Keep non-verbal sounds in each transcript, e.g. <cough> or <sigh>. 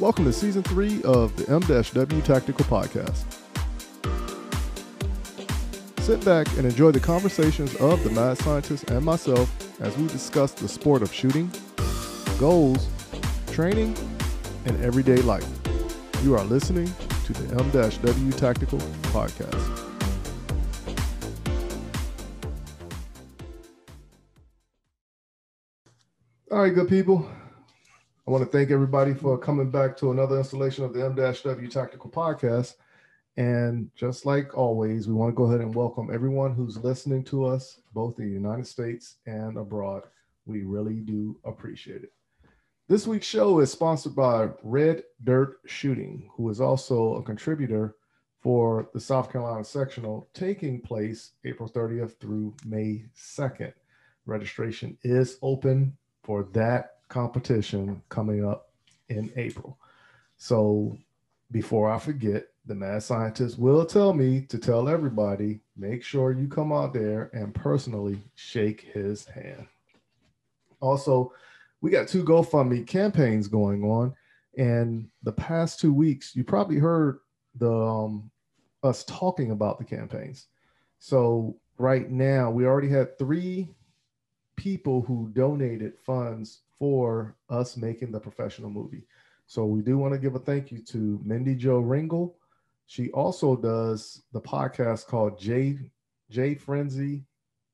Welcome to season three of the M-W Tactical Podcast. Sit back and enjoy the conversations of the mad scientist and myself as we discuss the sport of shooting, goals, training, and everyday life. You are listening to the M-W Tactical Podcast. All right, good people. I want to thank everybody for coming back to another installation of the M-W Tactical Podcast. And just like always, we want to go ahead and welcome everyone who's listening to us, both in the United States and abroad. We really do appreciate it. This week's show is sponsored by Red Dirt Shooting, who is also a contributor for the South Carolina sectional taking place April 30th through May 2nd. Registration is open for that competition coming up in April. So before I forget, the mad scientist will tell me to tell everybody make sure you come out there and personally shake his hand. Also, we got two GoFundMe campaigns going on. And the past two weeks, you probably heard the um, us talking about the campaigns. So right now, we already had three people who donated funds for us making the professional movie. So we do want to give a thank you to Mindy Joe Ringle. She also does the podcast called J J Frenzy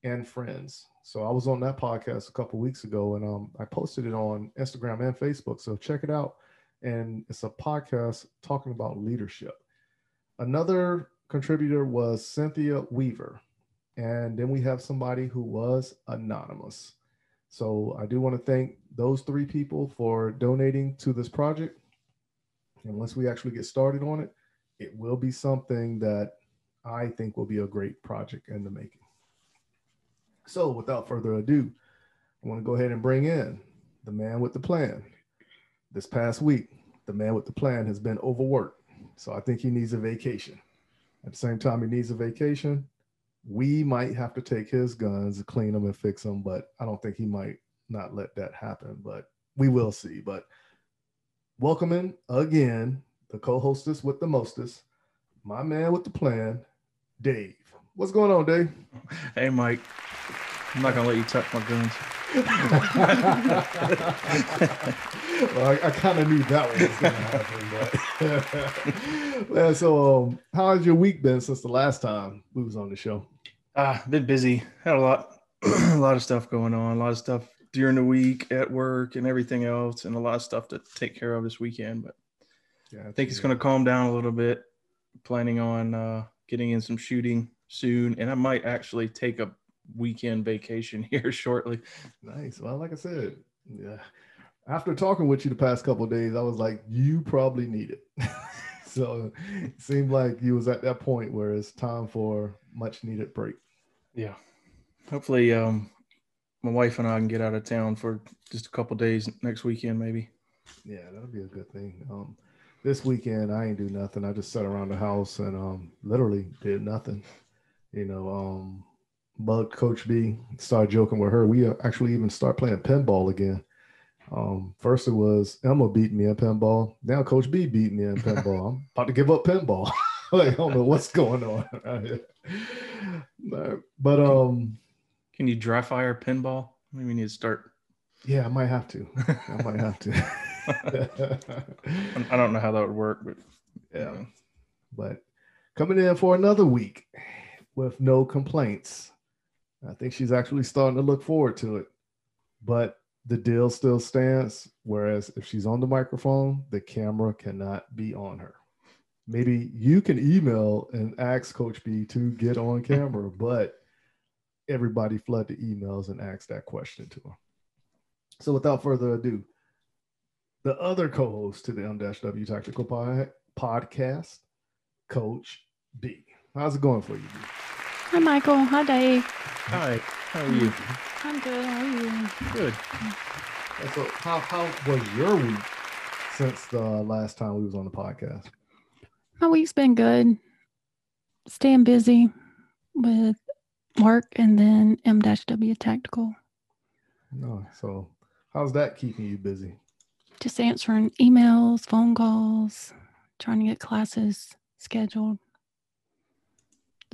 and Friends. So I was on that podcast a couple weeks ago, and um, I posted it on Instagram and Facebook. So check it out. And it's a podcast talking about leadership. Another contributor was Cynthia Weaver. And then we have somebody who was anonymous. So I do want to thank those three people for donating to this project. And once we actually get started on it, it will be something that I think will be a great project in the making. So without further ado, I want to go ahead and bring in the man with the plan. This past week, the man with the plan has been overworked. So I think he needs a vacation. At the same time, he needs a vacation we might have to take his guns, clean them, and fix them. But I don't think he might not let that happen. But we will see. But welcoming again the co-hostess with the mostest, my man with the plan, Dave. What's going on, Dave? Hey, Mike. I'm not gonna let you touch my guns. <laughs> well, I, I kind of knew that was to happen. But <laughs> yeah, so, um, how has your week been since the last time we was on the show? Ah, uh, been busy. Had a lot, <clears throat> a lot of stuff going on. A lot of stuff during the week at work and everything else, and a lot of stuff to take care of this weekend. But yeah, I think it's going to calm down a little bit. Planning on uh, getting in some shooting soon, and I might actually take a weekend vacation <laughs> here shortly. Nice. Well, like I said, yeah. After talking with you the past couple days, I was like, you probably need it. <laughs> so it seemed like you was at that point where it's time for much needed break. Yeah. Hopefully, um, my wife and I can get out of town for just a couple days next weekend, maybe. Yeah, that'll be a good thing. Um, this weekend I ain't do nothing. I just sat around the house and um, literally did nothing. You know, um, bugged Coach B, started joking with her. We uh, actually even start playing pinball again. Um, first it was Emma beat me in pinball. Now Coach B beat me in pinball. I'm about to give up pinball. <laughs> like, I don't know what's going on. <laughs> but um, can you dry fire pinball? Maybe we need to start. Yeah, I might have to. <laughs> I might have to. I don't know how that would work, but yeah. But coming in for another week with no complaints. I think she's actually starting to look forward to it. But the deal still stands. Whereas if she's on the microphone, the camera cannot be on her. Maybe you can email and ask Coach B to get on <laughs> camera, but everybody flood the emails and ask that question to her. So without further ado, the other co-host to the M-W Tactical Podcast, Coach B. How's it going for you? B? Hi, Michael. Hi, Dave. Hi. How are you? I'm good. How are you? Good. Uh, so, how how was your week since the last time we was on the podcast? My week's been good. Staying busy with work and then M-W Tactical. No, so how's that keeping you busy? just answering emails, phone calls, trying to get classes scheduled.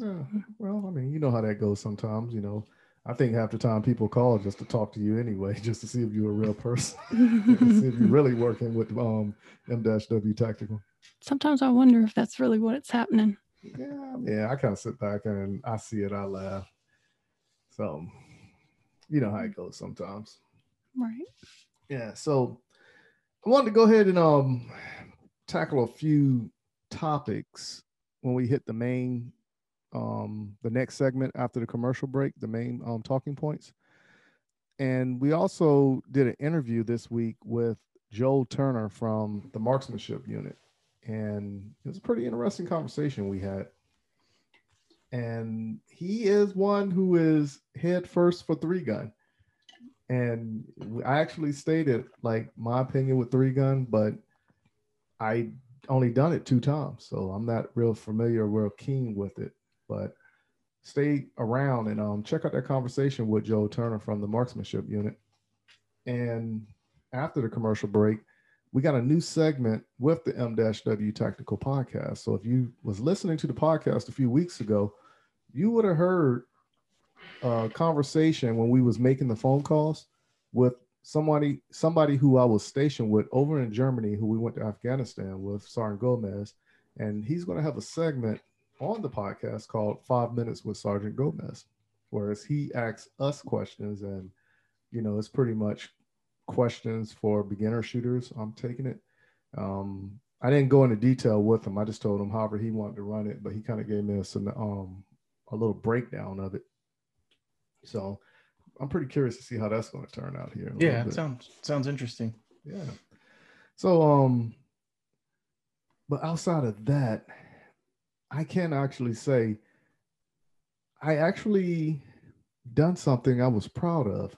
Yeah, well, I mean, you know how that goes sometimes. You know, I think half the time people call just to talk to you anyway, <laughs> just to see if you're a real person, <laughs> see if you're really working with um, M-W Tactical. Sometimes I wonder if that's really what's happening. Yeah, yeah. I kind of sit back and I see it, I laugh. So, you know how it goes sometimes. Right. Yeah. So, I wanted to go ahead and um tackle a few topics when we hit the main um, the next segment after the commercial break, the main um, talking points. And we also did an interview this week with Joel Turner from the marksmanship unit. And it was a pretty interesting conversation we had. And he is one who is head first for three gun. And I actually stated like my opinion with three gun, but I only done it two times. So I'm not real familiar, real keen with it. But stay around and um, check out that conversation with Joe Turner from the marksmanship unit. And after the commercial break, we got a new segment with the M-W Tactical Podcast. So if you was listening to the podcast a few weeks ago, you would have heard a conversation when we was making the phone calls with somebody somebody who I was stationed with over in Germany, who we went to Afghanistan with, Sergeant Gomez, and he's going to have a segment on the podcast called Five Minutes with Sergeant Gomez, whereas he asks us questions, and you know, it's pretty much questions for beginner shooters. I'm taking it. Um, I didn't go into detail with him. I just told him however he wanted to run it, but he kind of gave me a, um, a little breakdown of it. So I'm pretty curious to see how that's going to turn out here. Yeah, it sounds sounds interesting. Yeah. So um, but outside of that, I can actually say I actually done something I was proud of.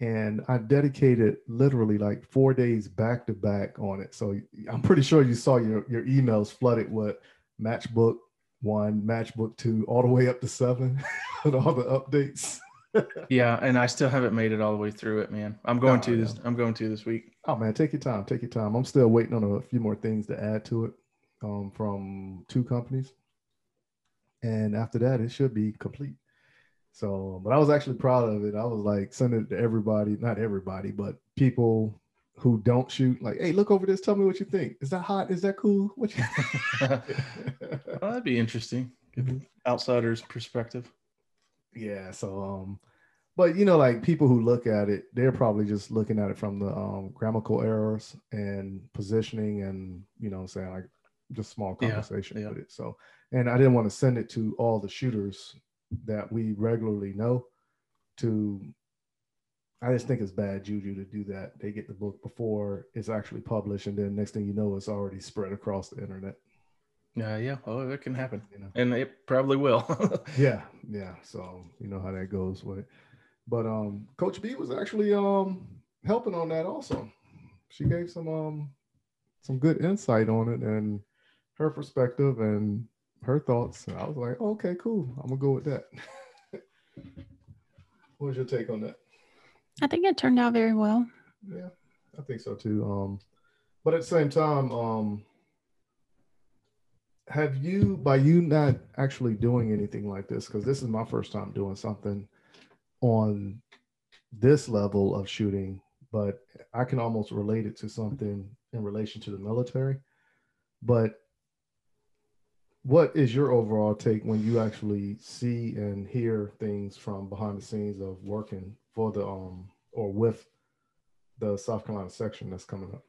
And I dedicated literally like four days back to back on it. So I'm pretty sure you saw your, your emails flooded with matchbook one, matchbook two, all the way up to seven <laughs> and all the updates. <laughs> yeah, and I still haven't made it all the way through it, man. I'm going oh, to this. I'm going to this week. Oh man, take your time. Take your time. I'm still waiting on a few more things to add to it um, from two companies. And after that it should be complete. So but i was actually proud of it. I was like sending it to everybody not everybody but people who don't shoot like hey look over this. Tell me what you think. Is that hot? Is that cool? What you well, <laughs> that'd be interesting. Mm-hmm. outsider's perspective. Yeah so um but you know like people who look at it they're probably just looking at it from the um grammatical errors and positioning and you know saying like just small conversation yeah, yeah. with it so and I didn't want to send it to all the shooters that we regularly know. To, I just think it's bad juju to do that. They get the book before it's actually published, and then next thing you know, it's already spread across the internet. Yeah, uh, yeah. Oh, it can happen, you know, and it probably will. <laughs> yeah, yeah. So you know how that goes with it. But um, Coach B was actually um helping on that also. She gave some um some good insight on it and her perspective and her thoughts. I was like, okay, cool. I'm gonna go with that. <laughs> what was your take on that? I think it turned out very well. Yeah, I think so too. Um, but at the same time, um, have you, by you not actually doing anything like this, because this is my first time doing something on this level of shooting, but I can almost relate it to something in relation to the military. But what is your overall take when you actually see and hear things from behind the scenes of working for the um or with the South Carolina section that's coming up?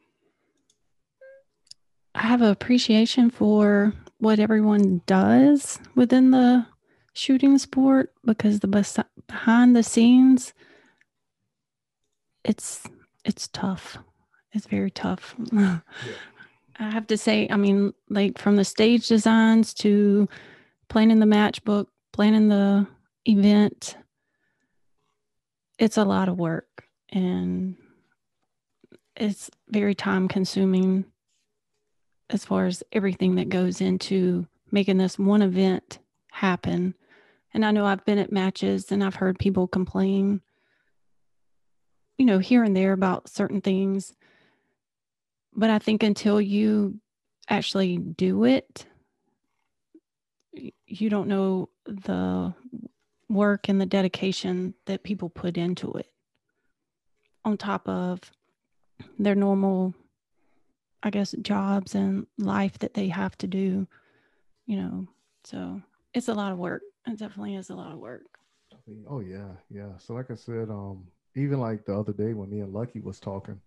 I have an appreciation for what everyone does within the shooting sport because the behind the scenes it's it's tough. It's very tough. <laughs> yeah. I have to say, I mean, like from the stage designs to planning the matchbook, planning the event, it's a lot of work and it's very time consuming as far as everything that goes into making this one event happen. And I know I've been at matches and I've heard people complain, you know, here and there about certain things but I think until you actually do it, you don't know the work and the dedication that people put into it on top of their normal i guess jobs and life that they have to do you know? So it's a lot of work. It definitely is a lot of work. Oh yeah. Yeah. So like i said um even like the other day when me and lucky was talking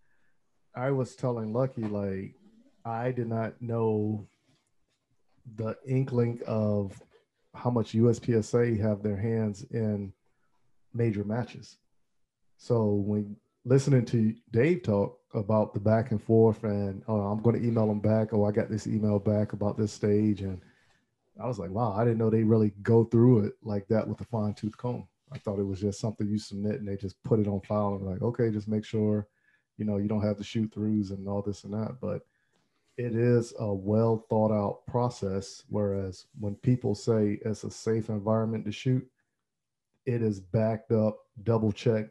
i was telling lucky like i did not know the inkling of how much uspsa have their hands in major matches so when listening to Dave talk about the back and forth, and oh, I'm going to email him back. Oh, I got this email back about this stage, and I was like, wow, I didn't know they really go through it like that with a fine tooth comb. I thought it was just something you submit and they just put it on file and like, okay, just make sure, you know, you don't have the shoot throughs and all this and that. But it is a well thought out process. Whereas when people say it's a safe environment to shoot, it is backed up, double checked,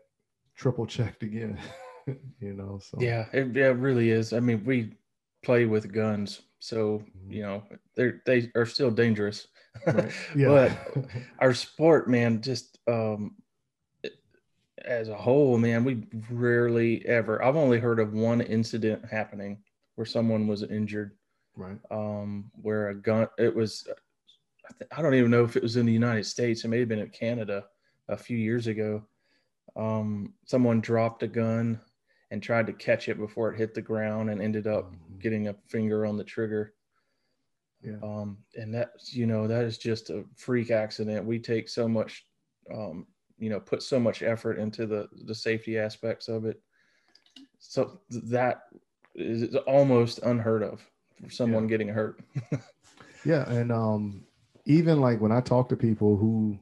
triple checked again. <laughs> you know, so yeah, it, yeah, it really is. I mean, we play with guns, so mm-hmm. you know they're they are still dangerous. Right. <laughs> Yeah. but <laughs> our sport, man, just um, as a whole, man, we rarely ever. I've only heard of one incident happening where someone was injured. Right. Um, where a gun. It was. I don't even know if it was in the United States. It may have been in Canada a few years ago um, someone dropped a gun and tried to catch it before it hit the ground and ended up mm-hmm. getting a finger on the trigger. Yeah. Um, and that, you know, that is just a freak accident. We take so much, um, you know, put so much effort into the, the safety aspects of it. So that is almost unheard of for someone yeah. getting hurt. <laughs> yeah. And, um, even like when I talk to people who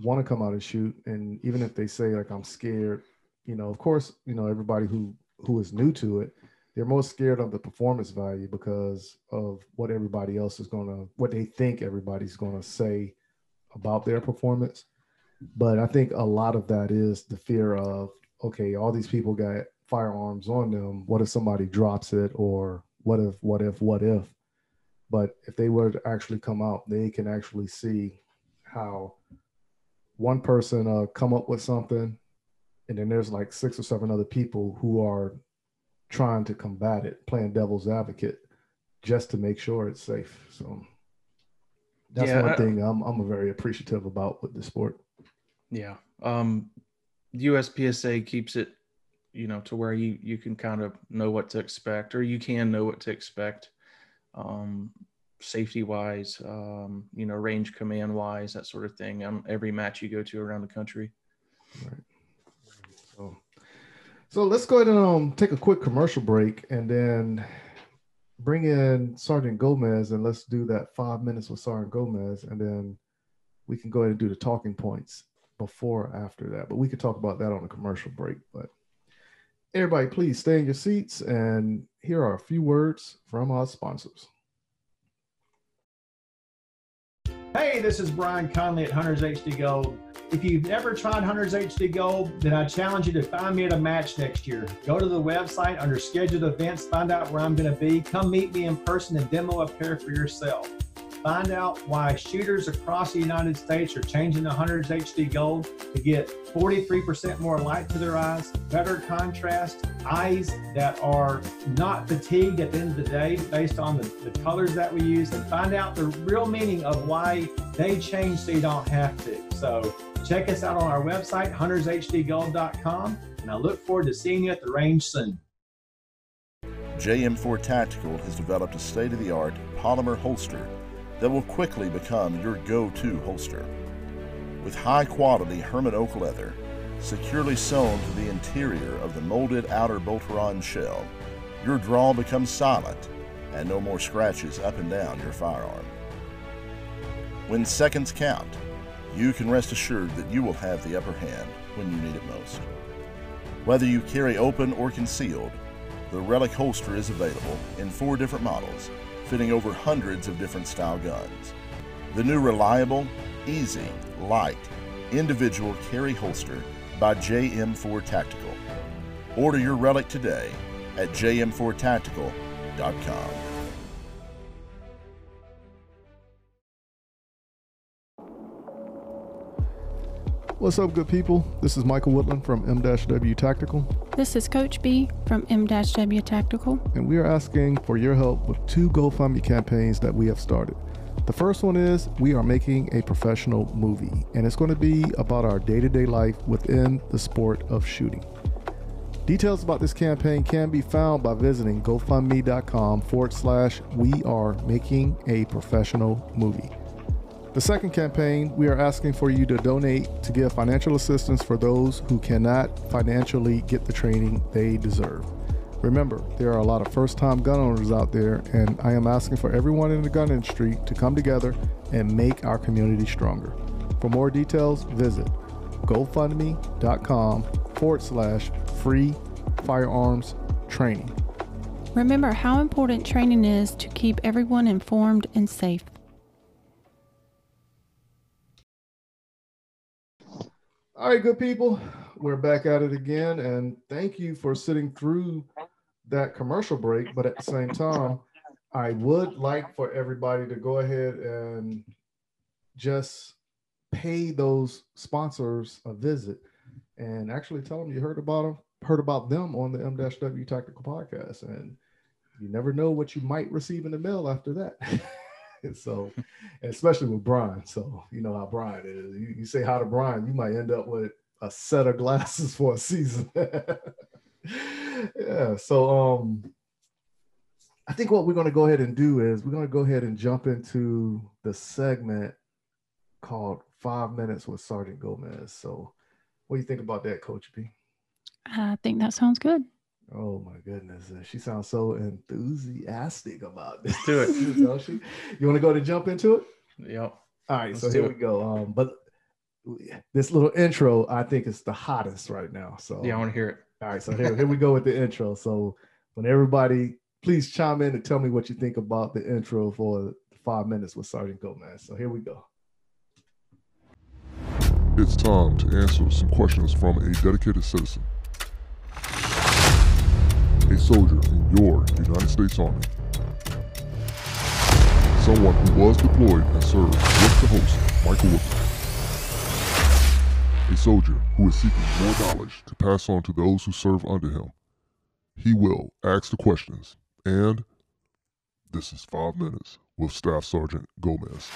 want to come out and shoot and even if they say like i'm scared you know of course you know everybody who who is new to it they're most scared of the performance value because of what everybody else is going to what they think everybody's going to say about their performance but i think a lot of that is the fear of okay all these people got firearms on them what if somebody drops it or what if what if what if but if they were to actually come out they can actually see how one person uh, come up with something, and then there's like six or seven other people who are trying to combat it, playing devil's advocate, just to make sure it's safe. So that's yeah, one I, thing I'm I'm very appreciative about with the sport. Yeah, um, USPSA keeps it, you know, to where you you can kind of know what to expect, or you can know what to expect. Um, safety wise, um, you know, range command wise, that sort of thing every match you go to around the country. Right. So, so let's go ahead and um, take a quick commercial break and then bring in Sergeant Gomez and let's do that five minutes with Sergeant Gomez and then we can go ahead and do the talking points before or after that. But we could talk about that on a commercial break. But everybody, please stay in your seats and here are a few words from our sponsors. Hey, this is Brian Conley at Hunters HD Gold. If you've never tried Hunters HD Gold, then I challenge you to find me at a match next year. Go to the website under scheduled events, find out where I'm going to be. Come meet me in person and demo a pair for yourself. Find out why shooters across the United States are changing to Hunters HD Gold to get 43% more light to their eyes, better contrast, eyes that are not fatigued at the end of the day based on the, the colors that we use, and find out the real meaning of why they change so you don't have to. So check us out on our website, huntershdgold.com, and I look forward to seeing you at the range soon. JM4 Tactical has developed a state of the art polymer holster that will quickly become your go to holster. With high quality Hermann oak leather, securely sewn to the interior of the molded outer Boltaron shell, your draw becomes silent and no more scratches up and down your firearm. When seconds count, you can rest assured that you will have the upper hand when you need it most. Whether you carry open or concealed, the Relic holster is available in four different models fitting over hundreds of different style guns. The new reliable, easy, light, individual carry holster by JM4 Tactical. Order your relic today at jm4tactical.com. What's up, good people? This is Michael Woodland from M-W Tactical. This is Coach B from M-W Tactical. And we are asking for your help with two GoFundMe campaigns that we have started. The first one is we are making a professional movie, and it's going to be about our day to day life within the sport of shooting. Details about this campaign can be found by visiting gofundme.com forward slash we are making a professional movie. The second campaign, we are asking for you to donate to give financial assistance for those who cannot financially get the training they deserve. Remember, there are a lot of first time gun owners out there, and I am asking for everyone in the gun industry to come together and make our community stronger. For more details, visit gofundme.com forward slash free firearms training. Remember how important training is to keep everyone informed and safe. All right, good people. We're back at it again, and thank you for sitting through that commercial break, but at the same time, I would like for everybody to go ahead and just pay those sponsors a visit and actually tell them you heard about them, heard about them on the M-W Tactical Podcast, and you never know what you might receive in the mail after that. <laughs> <laughs> so, especially with Brian. So, you know how Brian is. You, you say hi to Brian, you might end up with a set of glasses <laughs> for a season. <laughs> yeah. So um I think what we're going to go ahead and do is we're going to go ahead and jump into the segment called Five Minutes with Sergeant Gomez. So, what do you think about that, Coach B? I think that sounds good. Oh my goodness, she sounds so enthusiastic about this. Do it. <laughs> you, you want to go to jump into it? Yep. All right, Let's so here it. we go. Um, but this little intro, I think, is the hottest right now. So yeah, I want to hear it. All right, so here, here we go with the intro. So when everybody please chime in and tell me what you think about the intro for five minutes with Sergeant Gomez. So here we go. It's time to answer some questions from a dedicated citizen. Soldier in your United States Army. Someone who was deployed and served with the host, Michael a soldier who is seeking more knowledge to pass on to those who serve under him. He will ask the questions, and this is five minutes with Staff Sergeant Gomez.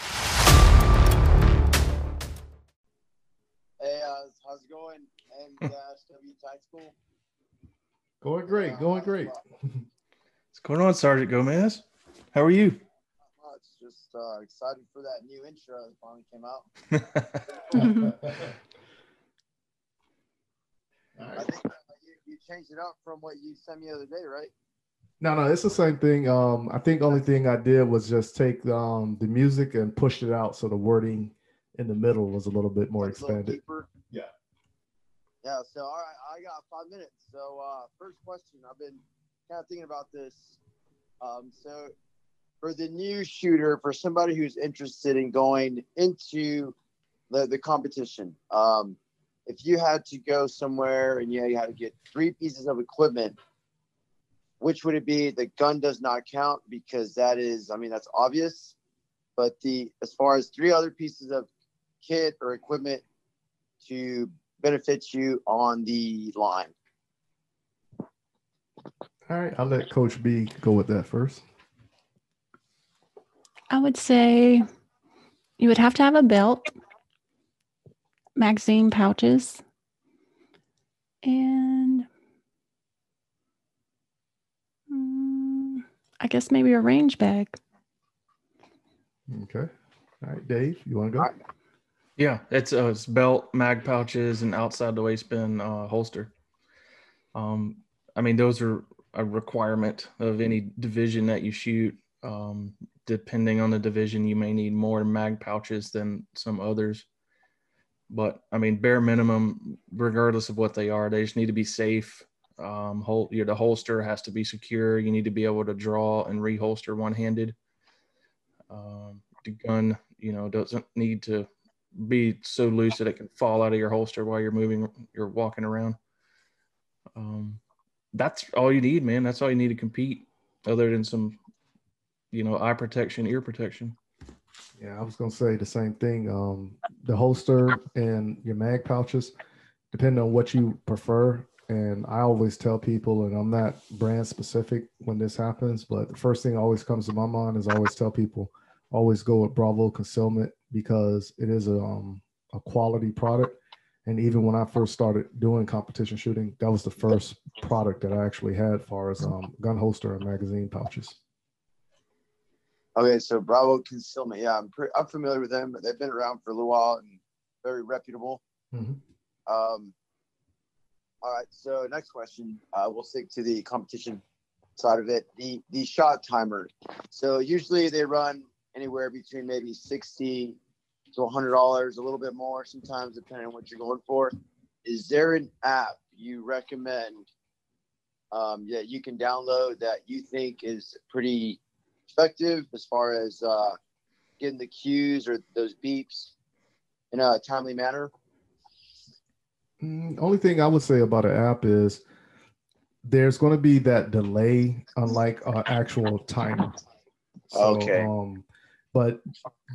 Hey, uh, how's it going? And uh, Tactical. Going great, uh, going great. <laughs> What's going on, Sergeant Gomez? How are you? Just uh, excited for that new intro that finally came out. <laughs> <laughs> I think uh, you, you changed it up from what you sent me the other day, right? No, no, it's the same thing. Um, I think only thing I did was just take um, the music and pushed it out, so the wording in the middle was a little bit more like expanded. Yeah. Yeah. So all right, I got five minutes. So uh, first question, I've been kind of thinking about this. Um, so for the new shooter, for somebody who's interested in going into the the competition, um, if you had to go somewhere and yeah, you had to get three pieces of equipment, which would it be? The gun does not count because that is, I mean, that's obvious. But the as far as three other pieces of kit or equipment to benefit you on the line. All right, I'll let Coach B go with that first. I would say you would have to have a belt magazine pouches. And um, I guess maybe a range bag. Okay. All right, Dave, you want to go? Yeah, it's uh, belt, mag pouches, and outside the waistband uh, holster. Um, I mean, those are a requirement of any division that you shoot. Um, depending on the division, you may need more mag pouches than some others. But I mean, bare minimum, regardless of what they are, they just need to be safe. Um, hold, you know, the holster has to be secure. You need to be able to draw and reholster one handed. Um, the gun, you know, doesn't need to be so loose that it can fall out of your holster while you're moving, you're walking around. Um, that's all you need, man. That's all you need to compete, other than some, you know, eye protection, ear protection. Yeah, I was gonna say the same thing. Um, the holster and your mag pouches, depending on what you prefer. And I always tell people, and I'm not brand specific when this happens, but the first thing always comes to my mind is I always tell people, always go with Bravo concealment because it is a um, a quality product. And even when I first started doing competition shooting, that was the first product that I actually had, as far as um, gun holster and magazine pouches. Okay, so Bravo Concealment. Yeah, I'm pretty, I'm familiar with them. They've been around for a little while and very reputable. Mm-hmm. Um, all right. So next question. Uh, we'll stick to the competition side of it. The the shot timer. So usually they run anywhere between maybe sixty to hundred dollars, a little bit more sometimes, depending on what you're going for. Is there an app you recommend um, that you can download that you think is pretty effective as far as uh, getting the cues or those beeps in a timely manner? Mm, only thing I would say about an app is there's going to be that delay, unlike an actual timer. So, okay. Um, but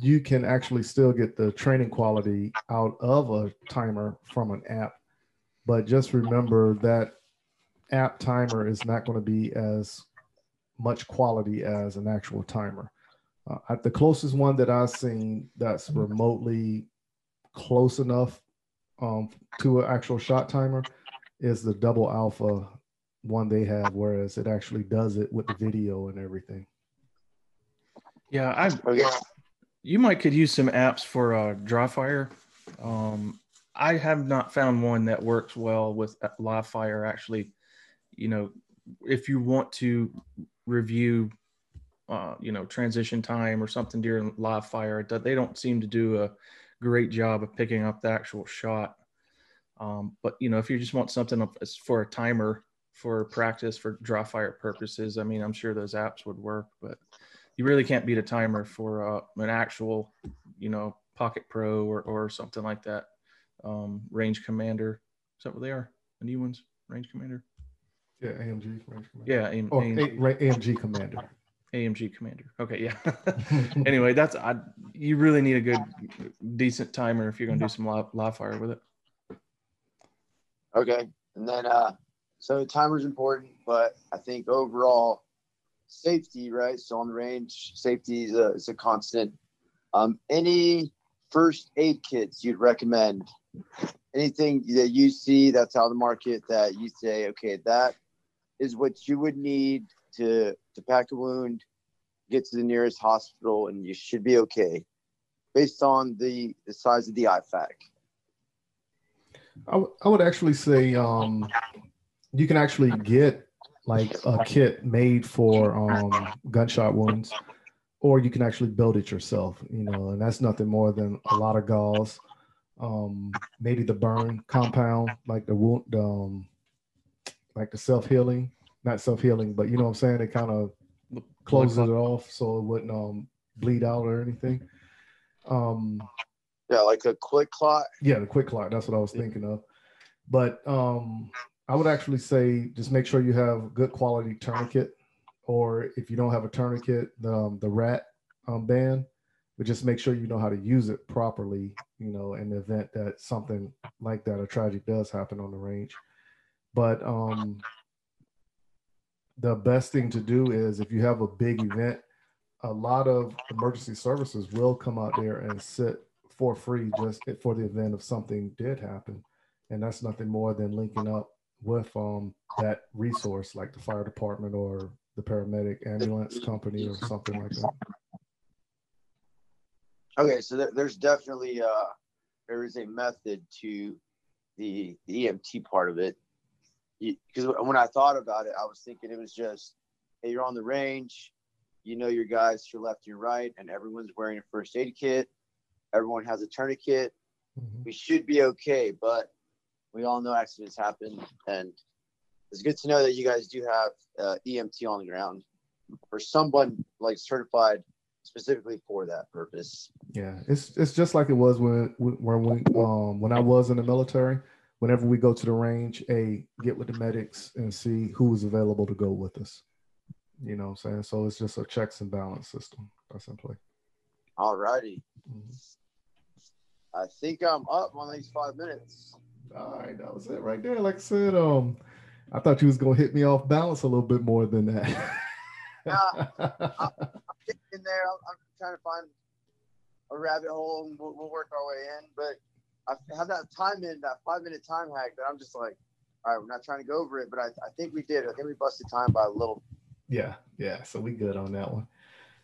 you can actually still get the training quality out of a timer from an app. But just remember that app timer is not going to be as much quality as an actual timer. Uh, the closest one that I've seen that's remotely close enough um, to an actual shot timer is the double alpha one they have, whereas it actually does it with the video and everything. Yeah, I you might could use some apps for uh, dry fire. Um, I have not found one that works well with live fire. Actually, you know, if you want to review uh, you know transition time or something during live fire they don't seem to do a great job of picking up the actual shot um, but you know if you just want something for a timer for practice for dry fire purposes i mean i'm sure those apps would work but you really can't beat a timer for uh, an actual you know pocket pro or, or something like that um, range commander is that what they are the new ones range commander yeah, AMG range commander. Yeah, AM, or AMG. A, AMG commander. AMG commander. Okay, yeah. <laughs> <laughs> anyway, that's I. You really need a good, decent timer if you're going to do some live, live fire with it. Okay, and then uh, so timer's important, but I think overall safety, right? So on the range, safety is a, is a constant. Um, any first aid kits you'd recommend? Anything that you see that's out of the market that you say, okay, that is what you would need to to pack a wound, get to the nearest hospital, and you should be okay, based on the the size of the IFAK. I, w- I would actually say um, you can actually get like a kit made for um, gunshot wounds, or you can actually build it yourself. You know, and that's nothing more than a lot of gauze, um, maybe the burn compound, like the wound, um, like the self healing, not self healing, but you know what I'm saying? It kind of closes it off so it wouldn't um, bleed out or anything. Um, yeah, like a QuikClot. Yeah, the QuikClot. That's what I was thinking of. But um, I would actually say just make sure you have good quality tourniquet, or if you don't have a tourniquet, the um, the rat um, band. But just make sure you know how to use it properly. You know, in the event that something like that, a tragic does happen on the range. But um, the best thing to do is if you have a big event, a lot of emergency services will come out there and sit for free just for the event if something did happen. And that's nothing more than linking up with um, that resource like the fire department or the paramedic ambulance company or something like that. Okay, so there's definitely uh, there is a method to the, the EMT part of it because when I thought about it, I was thinking it was just, hey, you're on the range, you know your guys to your left and your right, and everyone's wearing a first aid kit. Everyone has a tourniquet. Mm-hmm. We should be okay, but we all know accidents happen, and it's good to know that you guys do have uh, EMT on the ground or someone like certified specifically for that purpose. Yeah, it's it's just like it was when when we um when I was in the military whenever we go to the range, a get with the medics and see who is available to go with us. You know what I'm saying? So it's just a checks and balance system. That's in play. All righty. Mm-hmm. I think I'm up on these five minutes. All right, that was it right there. Like I said, um, I thought you was gonna hit me off balance a little bit more than that. <laughs> yeah, I'm, in there. I'm, I'm, trying to find a rabbit hole, and we'll, we'll work our way in. But I have that time in that five minute time hack that I'm just like, all right, we're not trying to go over it, but I, I think we did. I think we busted time by a little. Yeah, yeah. So we good on that one.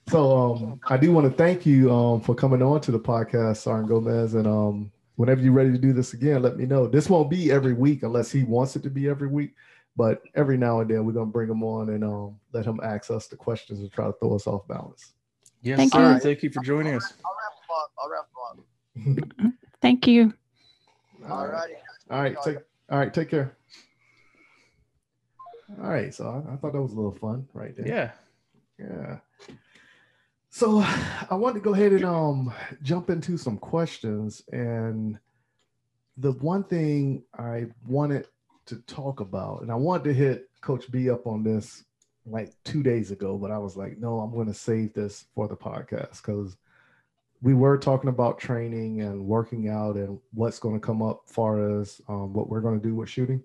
So um, I do want to thank you um, for coming on to the podcast, Sergeant Gomez, and um, whenever you're ready to do this again, let me know. This won't be every week unless he wants it to be every week, but every now and then we're gonna bring him on and um, let him ask us the questions and try to throw us off balance. Yes, thank sir. You. Thank you for joining us. I'll wrap him up. I'll wrap him up. <laughs> thank you. All righty. All right. Take, all right. Take care. All right. So I, I thought that was a little fun right there. Yeah. Yeah. So I want to go ahead and um jump into some questions. And the one thing I wanted to talk about, and I wanted to hit Coach B up on this like two days ago, but I was like, no, I'm going to save this for the podcast because we were talking about training and working out and what's going to come up far as um, what we're going to do with shooting.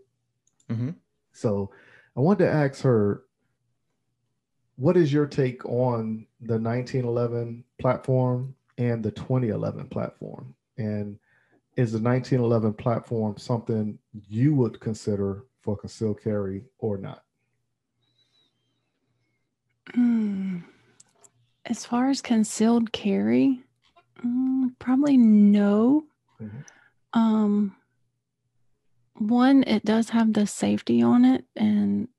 Mm-hmm. So I wanted to ask her what is your take on the 1911 platform and the 2011 platform? And is the 1911 platform something you would consider for concealed carry or not? Mm. As far as concealed carry, mm, probably no. Mm-hmm. Um, one, it does have the safety on it, and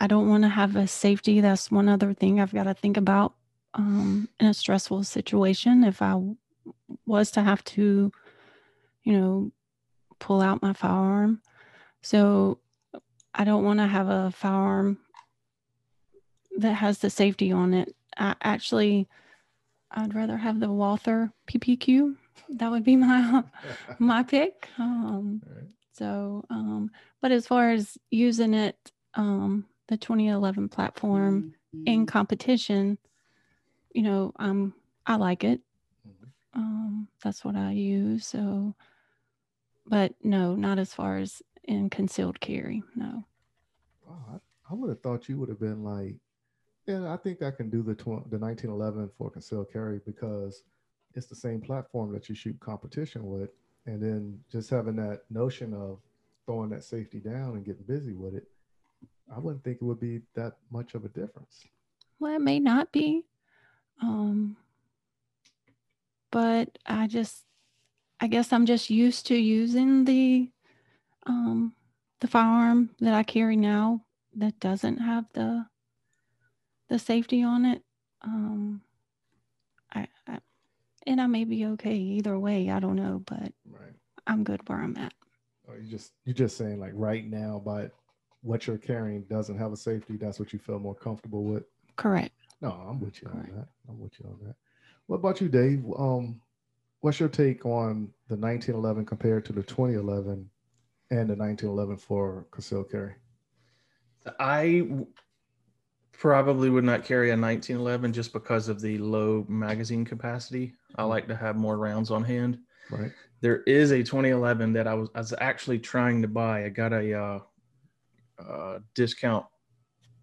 I don't want to have a safety. That's one other thing I've got to think about um, in a stressful situation. If I was to have to, you know, pull out my firearm. So I don't want to have a firearm that has the safety on it. I actually, I'd rather have the Walther PPQ. That would be my <laughs> my pick. Um, right. So, um, but as far as using it, um, the 2011 platform in mm-hmm. competition, you know, um, I like it. Mm-hmm. Um, that's what I use. So, but no, not as far as in concealed carry. No. Oh, I, I would have thought you would have been like, yeah, I think I can do the tw- the 1911 for concealed carry because it's the same platform that you shoot competition with, and then just having that notion of throwing that safety down and getting busy with it I wouldn't think it would be that much of a difference. Well, it may not be. Um, but I just, I guess I'm just used to using the, um, the firearm that I carry now that doesn't have the, the safety on it. Um, I, I and I may be okay either way. I don't know, but right. I'm good where I'm at. Oh, you just you're just saying like right now, but what you're carrying doesn't have a safety, that's what you feel more comfortable with. Correct. No, I'm with you Correct. on that. I'm with you on that. What about you, Dave? Um, what's your take on the 1911 compared to the 2011 and the 1911 for concealed carry? I probably would not carry a 1911 just because of the low magazine capacity. I like to have more rounds on hand. Right. There is a 2011 that I was, I was actually trying to buy. I got a uh, uh, discount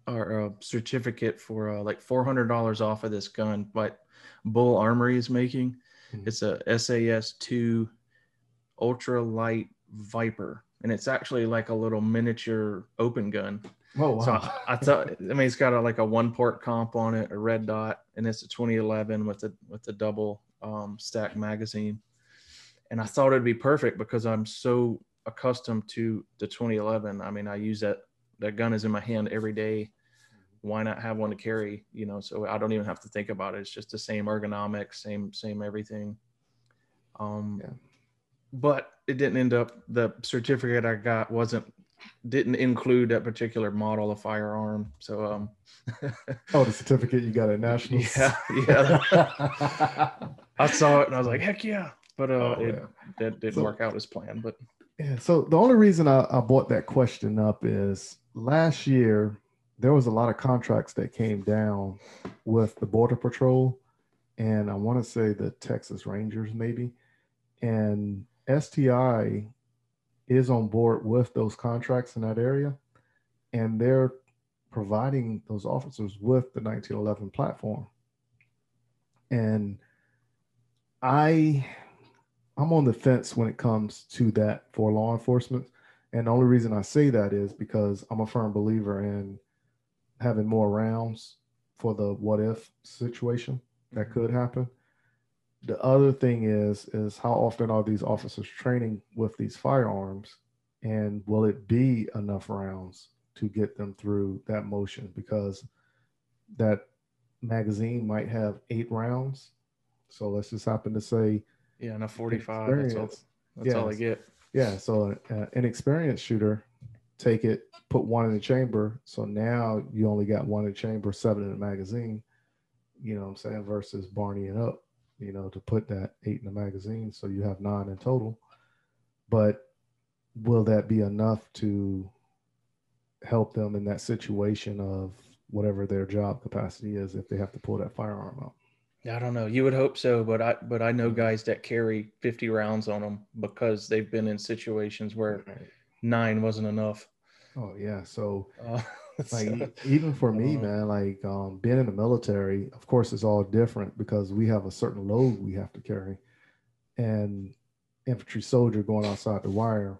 or a certificate for uh, like $400 off of this gun but Bul Armory is making mm-hmm. it's a sas 2 ultra light viper and it's actually like a little miniature open gun oh wow. so i thought i mean it's got a, like a one port comp on it a red dot and it's a 2011 with a with a double um, stack magazine and i thought it'd be perfect because i'm so accustomed to the 2011 i mean i use that that gun is in my hand every day. Why not have one to carry you know? So i don't even have to think about it. It's just the same ergonomics same same everything. Um yeah. but it didn't end up the certificate i got wasn't didn't include that particular model of firearm. So um <laughs> oh the certificate you got at national yeah yeah. <laughs> I saw it and i was like heck yeah. But uh, oh, it, yeah. that didn't so, work out as planned. But yeah, so the only reason I, I brought that question up is last year there was a lot of contracts that came down with the Border Patrol, and I want to say the Texas Rangers maybe, and STI is on board with those contracts in that area, and they're providing those officers with the 1911 platform. And I I'm on the fence when it comes to that for law enforcement. And the only reason I say that is because I'm a firm believer in having more rounds for the what if situation that mm-hmm. could happen. The other thing is is how often are these officers training with these firearms and will it be enough rounds to get them through that motion because that magazine might have 8 rounds. So let's just happen to say yeah, and a 45 that's all that's all I get. Yeah, so uh, an experienced shooter take it, put one in the chamber. So now you only got one in the chamber, seven in the magazine. You know what I'm saying? Versus Barneying up, you know, to put that eight in the magazine. So you have nine in total. But will that be enough to help them in that situation of whatever their job capacity is if they have to pull that firearm out? I don't know. You would hope so, but I but I know guys that carry 50 rounds on them because they've been in situations where right. nine wasn't enough. Oh yeah, so uh, <laughs> like so, even for me, man, like um, being in the military, of course, it's all different because we have a certain load we have to carry, and infantry soldier going outside the wire,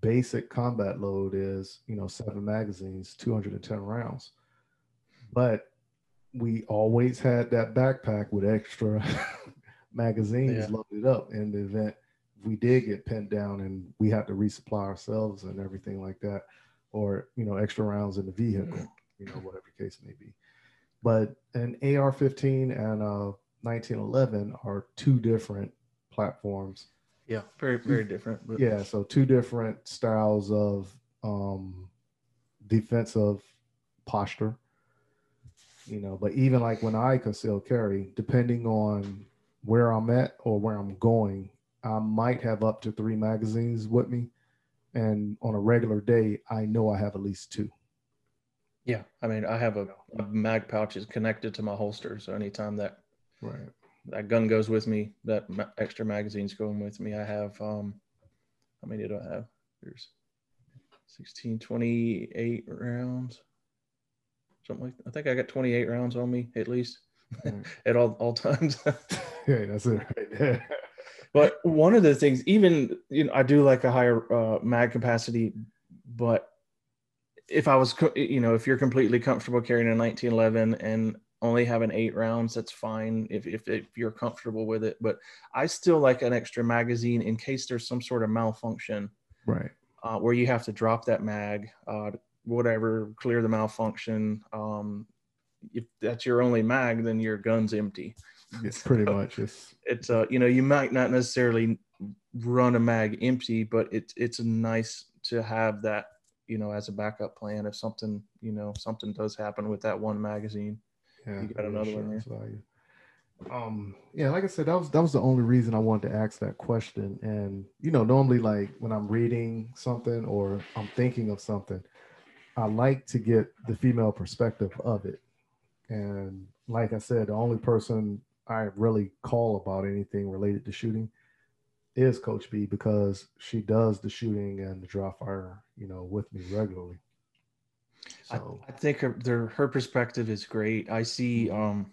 basic combat load is you know seven magazines, two hundred and ten rounds, but we always had that backpack with extra <laughs> magazines yeah. loaded up in the event we did get pinned down and we had to resupply ourselves and everything like that, or you know, extra rounds in the vehicle, you know, whatever case may be. But an AR-15 and a 1911 are two different platforms. Yeah, very very different. But... Yeah, so two different styles of um, defensive posture. You know, but even like when I conceal carry, depending on where I'm at or where I'm going, I might have up to three magazines with me. And on a regular day, I know I have at least two. Yeah. I mean, I have a, a mag pouch is connected to my holster. So anytime that, right. that gun goes with me, that ma- extra magazine's going with me. I have, um, how many do I have? There's 16, 28 rounds. Something like that. I think I got 28 rounds on me at least mm. <laughs> at all, all times. <laughs> yeah, that's it right there <laughs> but one of the things, even you know, I do like a higher uh, mag capacity, but if I was, you know, if you're completely comfortable carrying a 1911 and only having eight rounds, that's fine if, if, if you're comfortable with it. But I still like an extra magazine in case there's some sort of malfunction, right? Uh, where you have to drop that mag, uh, whatever, clear the malfunction. Um, if that's your only mag, then your gun's empty. It's pretty <laughs> much it's it's uh you know you might not necessarily run a mag empty, but it's it's nice to have that you know as a backup plan if something you know something does happen with that one magazine. Yeah, you got another one there. Value. Um, yeah, like I said, that was that was the only reason I wanted to ask that question. And you know, normally like when I'm reading something or I'm thinking of something, I like to get the female perspective of it. And like I said, the only person I really call about anything related to shooting is Coach B because she does the shooting and the dry fire, you know, with me regularly. So I, I think her her perspective is great. I see um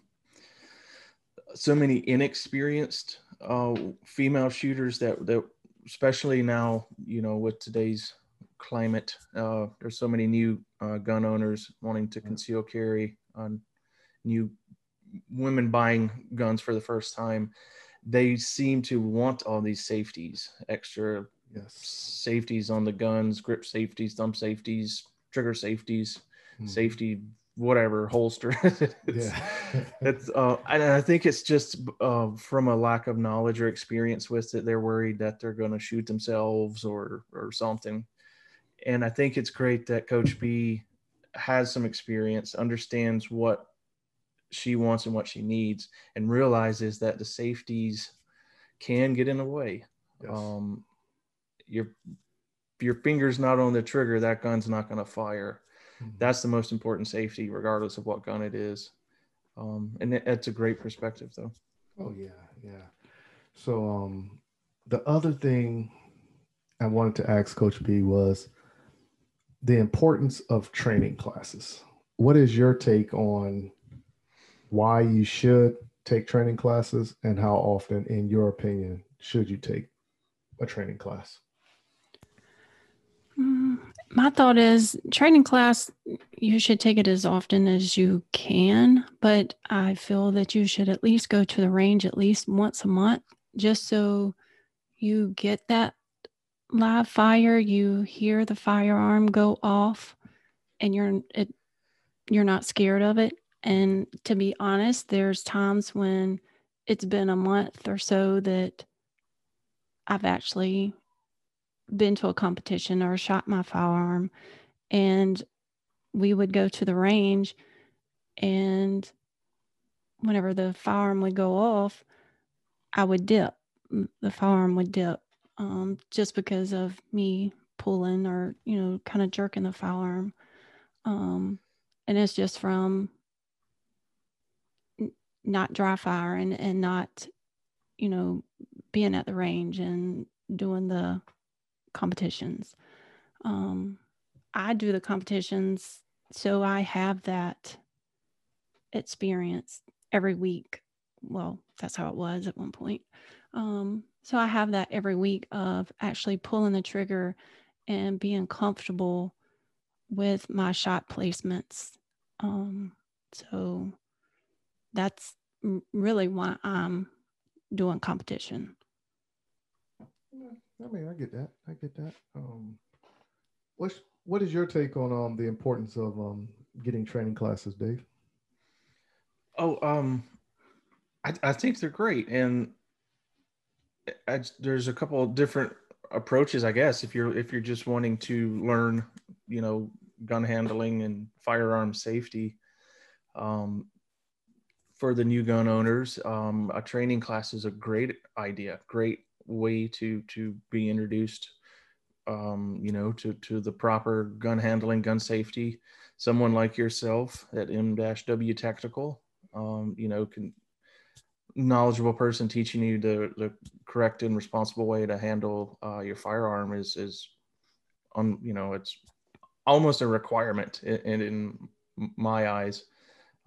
so many inexperienced uh female shooters that that especially now, you know, with today's climate, uh there's so many new uh, gun owners wanting to conceal carry on new women buying guns for the first time, they seem to want all these safeties, extra yes. safeties on the guns, grip safeties, thumb safeties, trigger safeties, mm-hmm. safety, whatever holster. <laughs> it's, yeah. <laughs> it's uh, and I think it's just uh, from a lack of knowledge or experience with it. They're worried that they're going to shoot themselves or or something. And I think it's great that Coach B has some experience, understands what she wants and what she needs and realizes that the safeties can get in the way. Yes. Um, your your finger's not on the trigger, that gun's not going to fire. Mhm. That's the most important safety, regardless of what gun it is. Um, and it, it's a great perspective, though. Oh yeah, yeah. So um the other thing I wanted to ask Coach B was the importance of training classes. What is your take on why you should take training classes and how often, in your opinion, should you take a training class? Mm, My thought is training class, you should take it as often as you can, but I feel that you should at least go to the range at least once a month just so you get that live fire, you hear the firearm go off and you're it you're not scared of it. And to be honest, there's times when it's been a month or so that I've actually been to a competition or shot my firearm and we would go to the range and whenever the firearm would go off i would dip the firearm would dip um, just because of me pulling or you know kind of jerking the firearm um, and it's just from n- not dry firing and not you know being at the range and doing the competitions. Um, I do the competitions, so I have that experience every week. Well, that's how it was at one point. Um, so I have that every week of actually pulling the trigger and being comfortable with my shot placements. Um, so that's really why I'm doing competition. I mean, I get that. I get that. Um, what's what is your take on um the importance of um getting training classes, Dave? Oh, um, I, I think they're great, and I, there's a couple different approaches, I guess. If you're if you're just wanting to learn, you know, gun handling and firearm safety, um, for the new gun owners, um, a training class is a great idea, great way to to be introduced, um, you know, to to the proper gun handling, gun safety. Someone like yourself at M-W Tactical um, you know, can knowledgeable person teaching you the, the correct and responsible way to handle uh, your firearm is is on you know it's almost a requirement in, in my eyes.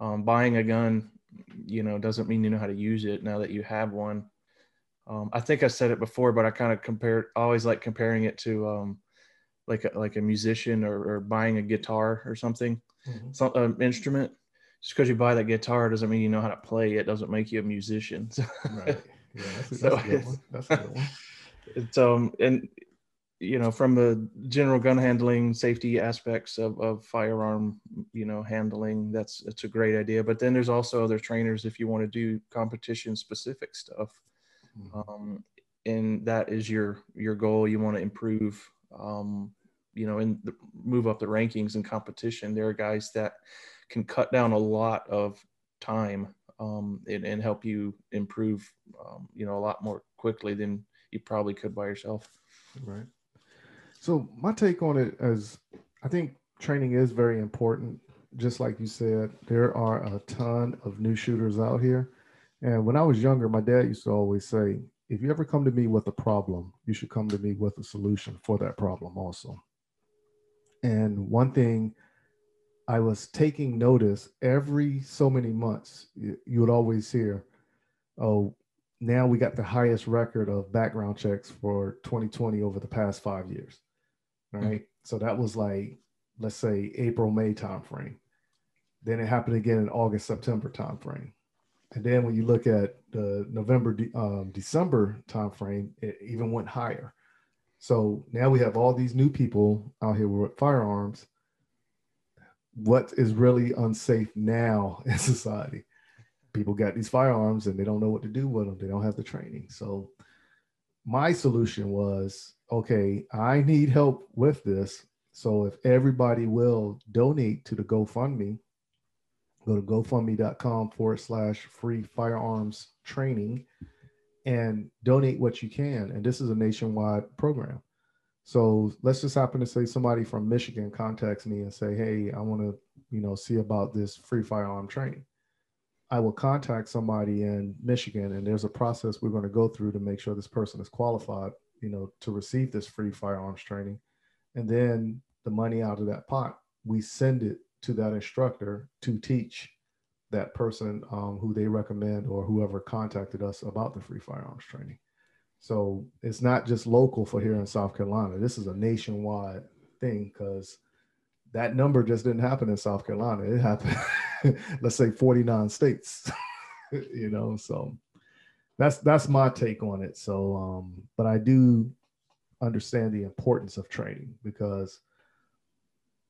Um, buying a gun you know doesn't mean you know how to use it now that you have one. Um, i think i said it before but i kind of compare I always like comparing it to um, like a, like a musician or, or buying a guitar or something. Mhm. some an instrument just because you buy that guitar doesn't mean you know how to play it doesn't make you a musician <laughs> Right. Yeah, that's a, So that's a good one. That's a good one. it's um and you know from the general gun handling safety aspects of, of firearm you know handling that's it's a great idea but then there's also other trainers if you want to do competition specific stuff Mhm. um and that is your your goal you want to improve um you know and move up the rankings in competition there are guys that can cut down a lot of time um and, and help you improve um, you know a lot more quickly than you probably could by yourself Right. So my take on it is I think training is very important. Just like you said, there are a ton of new shooters out here. And when I was younger, my dad used to always say, if you ever come to me with a problem, you should come to me with a solution for that problem also. And one thing I was taking notice every so many months, you, you would always hear, oh, now we got the highest record of background checks for 2020 over the past five years. Right. So that was like, let's say April, May timeframe. Then it happened again in August, September timeframe. And then when you look at the November, um, December timeframe, it even went higher. So now we have all these new people out here with firearms. What is really unsafe now <laughs> in society? People got these firearms and they don't know what to do with them. They don't have the training. So my solution was okay, I need help with this. So if everybody will donate to the GoFundMe, go to gofundme.com forward slash free firearms training. and donate what you can. And this is a nationwide program. So let's just happen to say somebody from Michigan contacts me and say, "Hey, I want to, you know, see about this free firearm training." I will contact somebody in Michigan, and there's a process we're going to go through to make sure this person is qualified, you know, to receive this free firearms training. And then the money out of that pot, we send it to that instructor to teach that person um, who they recommend or whoever contacted us about the free firearms training. So it's not just local for here in South Carolina. This is a nationwide thing because that number just didn't happen in South Carolina. It happened, <laughs> let's say, 49 states. <laughs> you know, so that's that's my take on it. So, um, but I do understand the importance of training because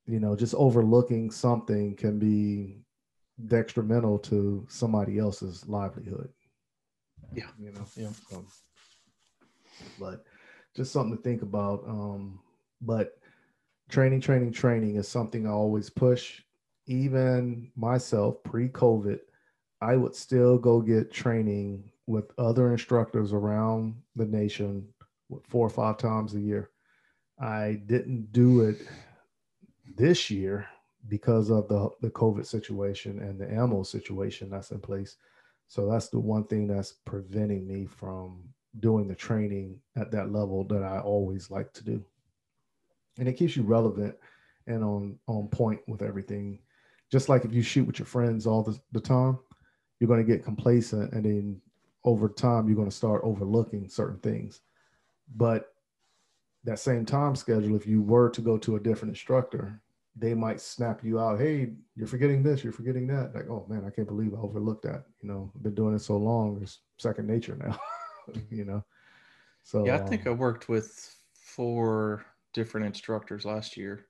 you know just overlooking something can be detrimental to somebody else's livelihood. Yeah, you know. Yeah. So, but just something to think about. Um, but training, training, training is something I always push. Even myself, pre-COVID, I would still go get training with other instructors around the nation four or five times a year. I didn't do it this year because of the, the COVID situation and the ammo situation that's in place. So that's the one thing that's preventing me from doing the training at that level that I always like to do. And it keeps you relevant and on on point with everything. Just like if you shoot with your friends all the, the time, you're going to get complacent and then over time you're going to start overlooking certain things. But that same time schedule, if you were to go to a different instructor, they might snap you out. Hey, you're forgetting this, you're forgetting that. Like, oh man, I can't believe I overlooked that. You know, I've been doing it so long, it's second nature now. <laughs> <laughs> you know. So yeah, I think um, I worked with four different instructors last year.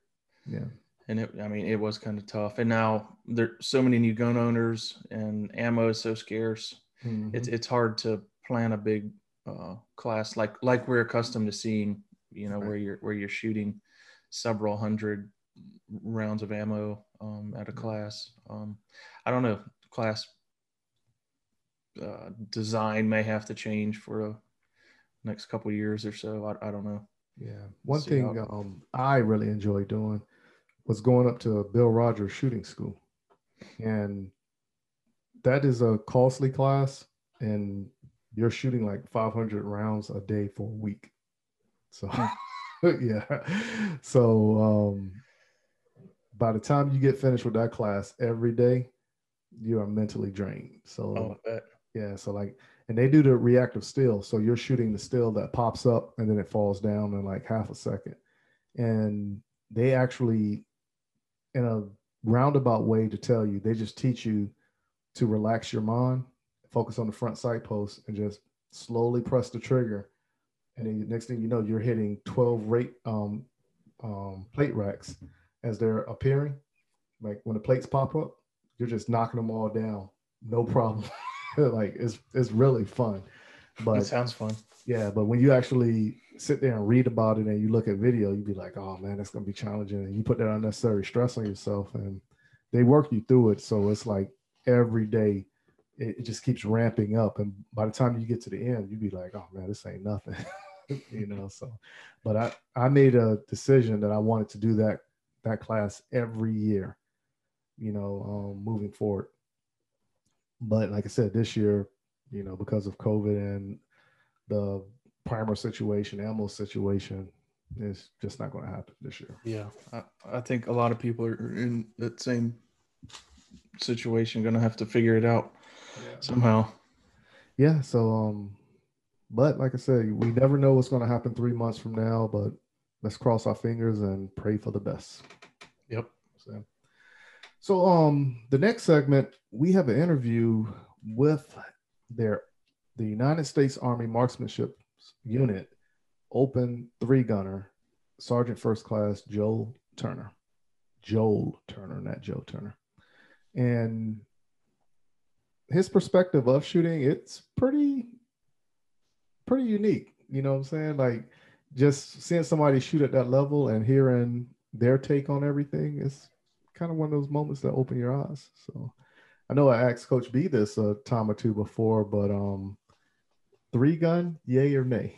Yeah. And it, I mean, it was kind of tough. And now there's so many new gun owners, and ammo is so scarce. Mm-hmm. It's it's hard to plan a big uh, class like like we're accustomed to seeing. You know, right. where you're where you're shooting several hundred rounds of ammo um, at a class. Um, I don't know class uh, design may have to change for the next couple years or so. I, I don't know. Yeah, one thing um, I really enjoy doing was going up to Bill Rogers Shooting School, and that is a costly class, and you're shooting like 500 rounds a day for a week. So, hmm. <laughs> yeah. So, um, by the time you get finished with that class every day, you are mentally drained. So, oh, yeah. So, like, and they do the reactive still. So, you're shooting the still that pops up and then it falls down in like half a second. And they actually, in a roundabout way to tell you, they just teach you to relax your mind, focus on the front sight post, and just slowly press the trigger. And then next thing you know, you're hitting 12 rate um, um, plate racks as they're appearing. Like when the plates pop up, you're just knocking them all down, no problem. <laughs> like it's it's really fun. But it sounds fun. Yeah, but when you actually sit there and read about it and you look at video, you'd be like, oh man, that's gonna be challenging. And you put that unnecessary stress on yourself and they work you through it. So it's like every day it, it just keeps ramping up. And by the time you get to the end, you'd be like, oh man, this ain't nothing. <laughs> you know, so but I, I made a decision that I wanted to do that that class every year, you know, um, moving forward. But like I said, this year, you know, because of COVID and the primer situation, ammo situation, it's just not going to happen this year. Yeah, I, I think a lot of people are in that same situation, going to have to figure it out yeah. somehow. Yeah. So, um, but like I said, we never know what's going to happen three months from now. But let's cross our fingers and pray for the best. Yep. So, so um, the next segment we have an interview with their the United States Army Marksmanship Unit Open Three Gunner Sergeant First Class Joel Turner. Joel Turner, not Joe Turner, and his perspective of shooting it's pretty pretty unique. You know what I'm saying? Like just seeing somebody shoot at that level and hearing their take on everything is kind of one of those moments that open your eyes. So I know I asked Coach B this a time or two before, but um, three gun, yay or nay?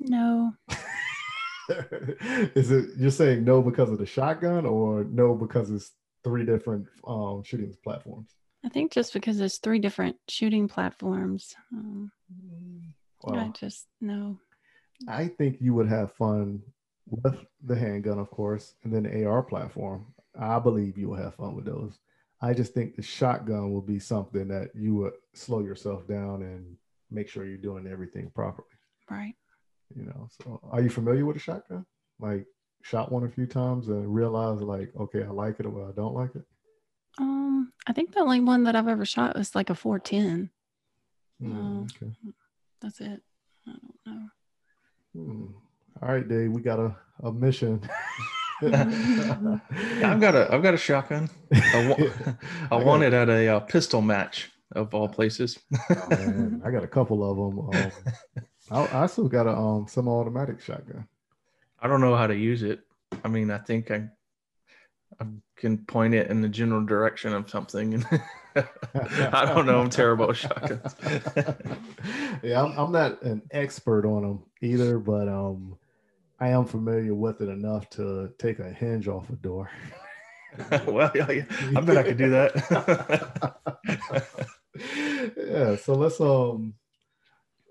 No. <laughs> Is it you're saying no because of the shotgun or no because it's three different um, shooting platforms? I think just because there's three different shooting platforms. Um, I just no. I think you would have fun with the handgun, of course, and then the AR platform. I believe you will have fun with those. I just think the shotgun will be something that you would slow yourself down and make sure you're doing everything properly. Right. You know, so are you familiar with a shotgun? Like shot one a few times and realize like, okay, I like it or I don't like it? Um, I think the only one that I've ever shot was like a 410. Mm, okay. That's it. I don't know. Hmm. All right, Dave, we got a, a mission. <laughs> I've got a I've got a shotgun. I, wa- <laughs> I, I want it at a uh, pistol match of all places. oh, man, I got a couple of them. Um, I, I still got a um semi-automatic shotgun. I don't know how to use it. I mean, I think I I can point it in the general direction of something. <laughs> I don't know. I'm terrible at shotguns. <laughs> yeah, I'm, I'm not an expert on them either, but um, I am familiar with it enough to take a hinge off a door. <laughs> well, yeah, yeah, I bet I could do that. <laughs> yeah, so let's um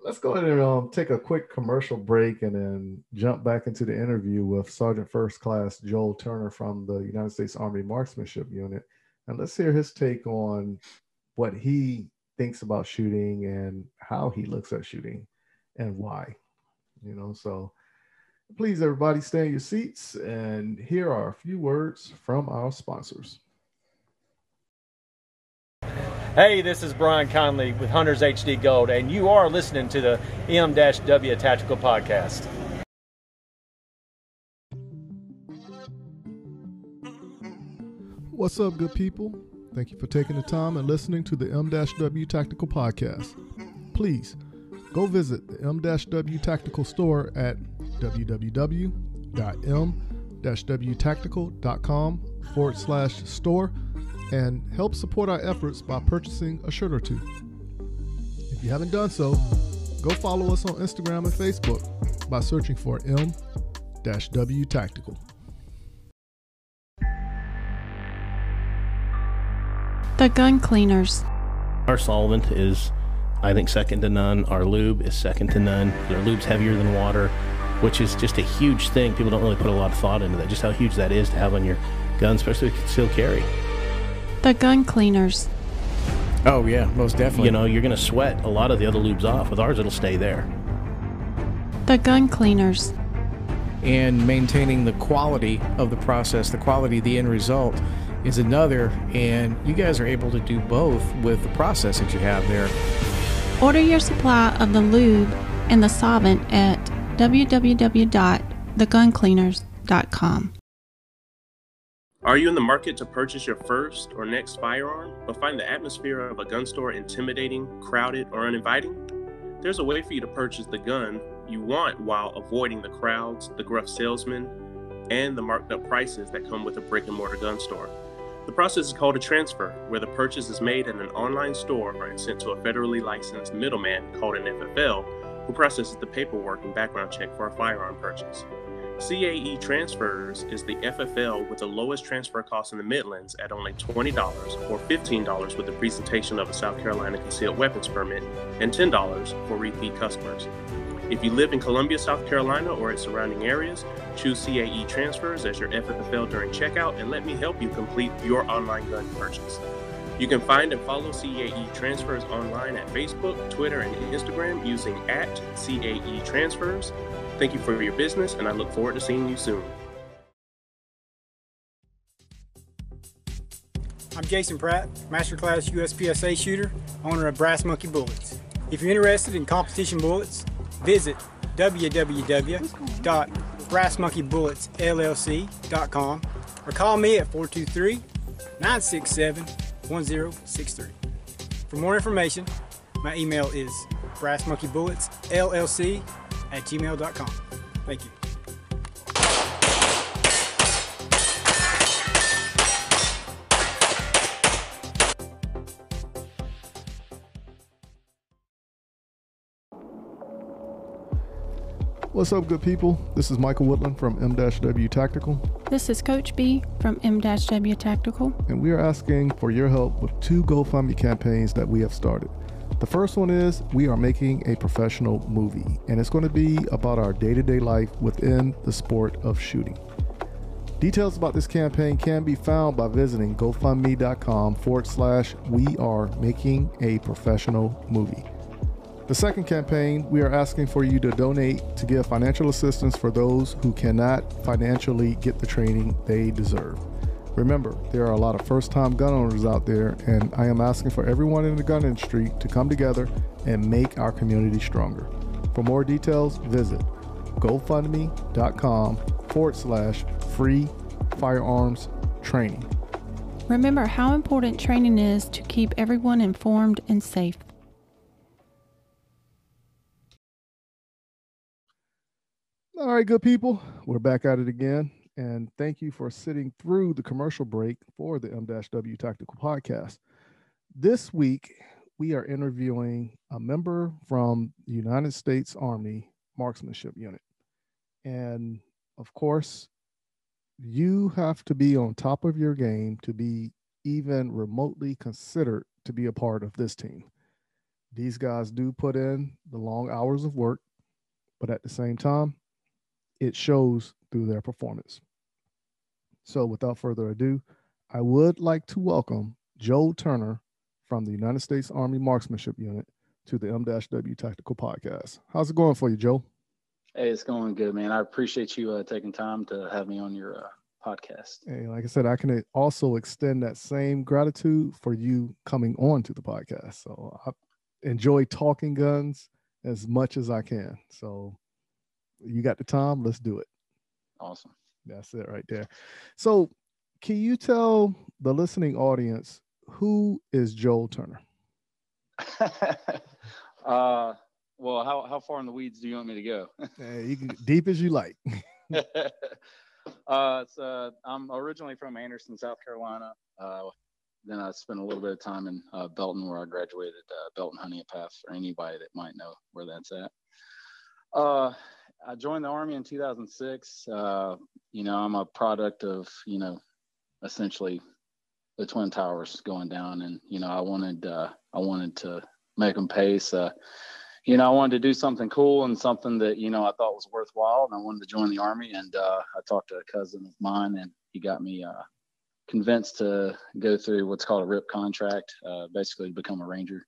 let's go ahead and um, take a quick commercial break and then jump back into the interview with Sergeant First Class Joel Turner from the United States Army Marksmanship Unit. And let's hear his take on what he thinks about shooting and how he looks at shooting and why. You know, so please, everybody, stay in your seats. And here are a few words from our sponsors. Hey, this is Brian Conley with Hunters HD Gold, and you are listening to the M-W Tactical Podcast. What's up, good people? Thank you for taking the time and listening to the M-W Tactical Podcast. Please go visit the M-W Tactical store at www.m-wtactical.com forward slash store and help support our efforts by purchasing a shirt or two. If you haven't done so, go follow us on Instagram and Facebook by searching for M-W Tactical. The gun cleaners. Our solvent is, I think, second to none. Our lube is second to none. Our lube's heavier than water, which is just a huge thing. People don't really put a lot of thought into that, just how huge that is to have on your gun, especially if with concealed carry. The gun cleaners. Oh yeah, most definitely. You know, you're going to sweat a lot of the other lubes off. With ours, it'll stay there. The gun cleaners. And maintaining the quality of the process, the quality of the end result is another. And you guys are able to do both with the process that you have there. Order your supply of the lube and the solvent at www.theguncleaners.com. Are you in the market to purchase your first or next firearm, but find the atmosphere of a gun store intimidating, crowded, or uninviting? There's a way for you to purchase the gun you want while avoiding the crowds, the gruff salesmen, and the marked up prices that come with a brick and mortar gun store. The process is called a transfer, where the purchase is made at an online store and sent to a federally licensed middleman called an FFL, who processes the paperwork and background check for a firearm purchase. CAE Transfers is the FFL with the lowest transfer cost in the Midlands at only $20 or $15 with the presentation of a South Carolina concealed weapons permit and $10 for repeat customers. If you live in Columbia, South Carolina or its surrounding areas, choose CAE Transfers as your FFL during checkout and let me help you complete your online gun purchase. You can find and follow CAE Transfers online at Facebook, Twitter, and Instagram using at CAE Transfers Thank you for your business, and I look forward to seeing you soon. I'm Jason Pratt, Masterclass USPSA shooter, owner of Brass Monkey Bullets. If you're interested in competition bullets, visit www.brassmonkeybulletsllc.com or call me at 423 967 1063. For more information, my email is brassmonkeybulletsllc at gmail.com. Thank you. What's up, good people? This is Michael Woodland from M-W Tactical. This is Coach B from M-W Tactical. And we are asking for your help with two GoFundMe campaigns that we have started. The first one is we are making a professional movie, and it's going to be about our day to day life within the sport of shooting. Details about this campaign can be found by visiting gofundme.com forward slash we are making a professional movie. The second campaign, we are asking for you to donate to give financial assistance for those who cannot financially get the training they deserve. Remember, there are a lot of first time gun owners out there, and I am asking for everyone in the gun industry to come together and make our community stronger. For more details, visit gofundme.com forward slash free firearms training. Remember how important training is to keep everyone informed and safe. All right, good people. We're back at it again. And thank you for sitting through the commercial break for the M-W Tactical Podcast. This week, we are interviewing a member from the United States Army Marksmanship Unit. And of course, you have to be on top of your game to be even remotely considered to be a part of this team. These guys do put in the long hours of work, but at the same time, it shows through their performance. So, without further ado, I would like to welcome Joe Turner from the United States Army Marksmanship Unit to the M-W Tactical Podcast. How's it going for you, Joe? Hey, it's going good, man. I appreciate you uh, taking time to have me on your uh, podcast. Hey, like I said, I can also extend that same gratitude for you coming on to the podcast. So I enjoy talking guns as much as I can. So you got the time, let's do it. Awesome. That's it right there. So, can you tell the listening audience who is Joel Turner? <laughs> uh, well, how, how far in the weeds do you want me to go? <laughs> hey, you can deep as you like. <laughs> uh, so I'm originally from Anderson, South Carolina. Uh, then I spent a little bit of time in uh, Belton, where I graduated uh, Belton Honea Path. For anybody that might know where that's at. Uh, I joined the army in 2006. Uh, you know, I'm a product of you know, essentially the twin towers going down, and you know, I wanted uh, I wanted to make them pace. Uh, you know, I wanted to do something cool and something that you know I thought was worthwhile, and I wanted to join the army. And uh, I talked to a cousin of mine, and he got me uh, convinced to go through what's called a RIP contract, uh, basically to become a ranger.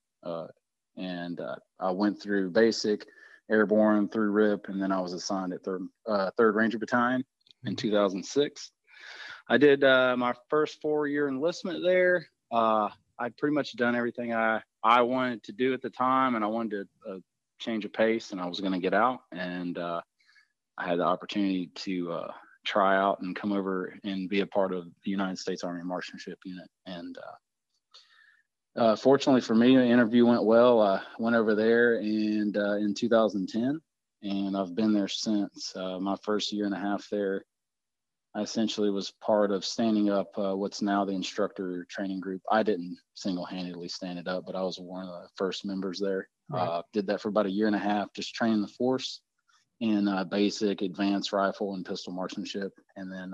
And I went through basic airborne through RIP, and then I was assigned at third uh, third Ranger Battalion in mm-hmm. 2006. I did uh, my first four year enlistment there. Uh, I'd pretty much done everything I I wanted to do at the time, and I wanted to uh, change of pace, and I was going to get out, and uh, I had the opportunity to uh, try out and come over and be a part of the United States Army Marksmanship Unit, and uh, fortunately for me, the interview went well. I went over there and uh, in 2010, and I've been there since. Uh, my first year and a half there, I essentially was part of standing up uh, what's now the instructor training group. I didn't single-handedly stand it up, but I was one of the first members there. Right. Uh, did that for about a year and a half, just training the force in uh, basic, advanced rifle and pistol marksmanship, and then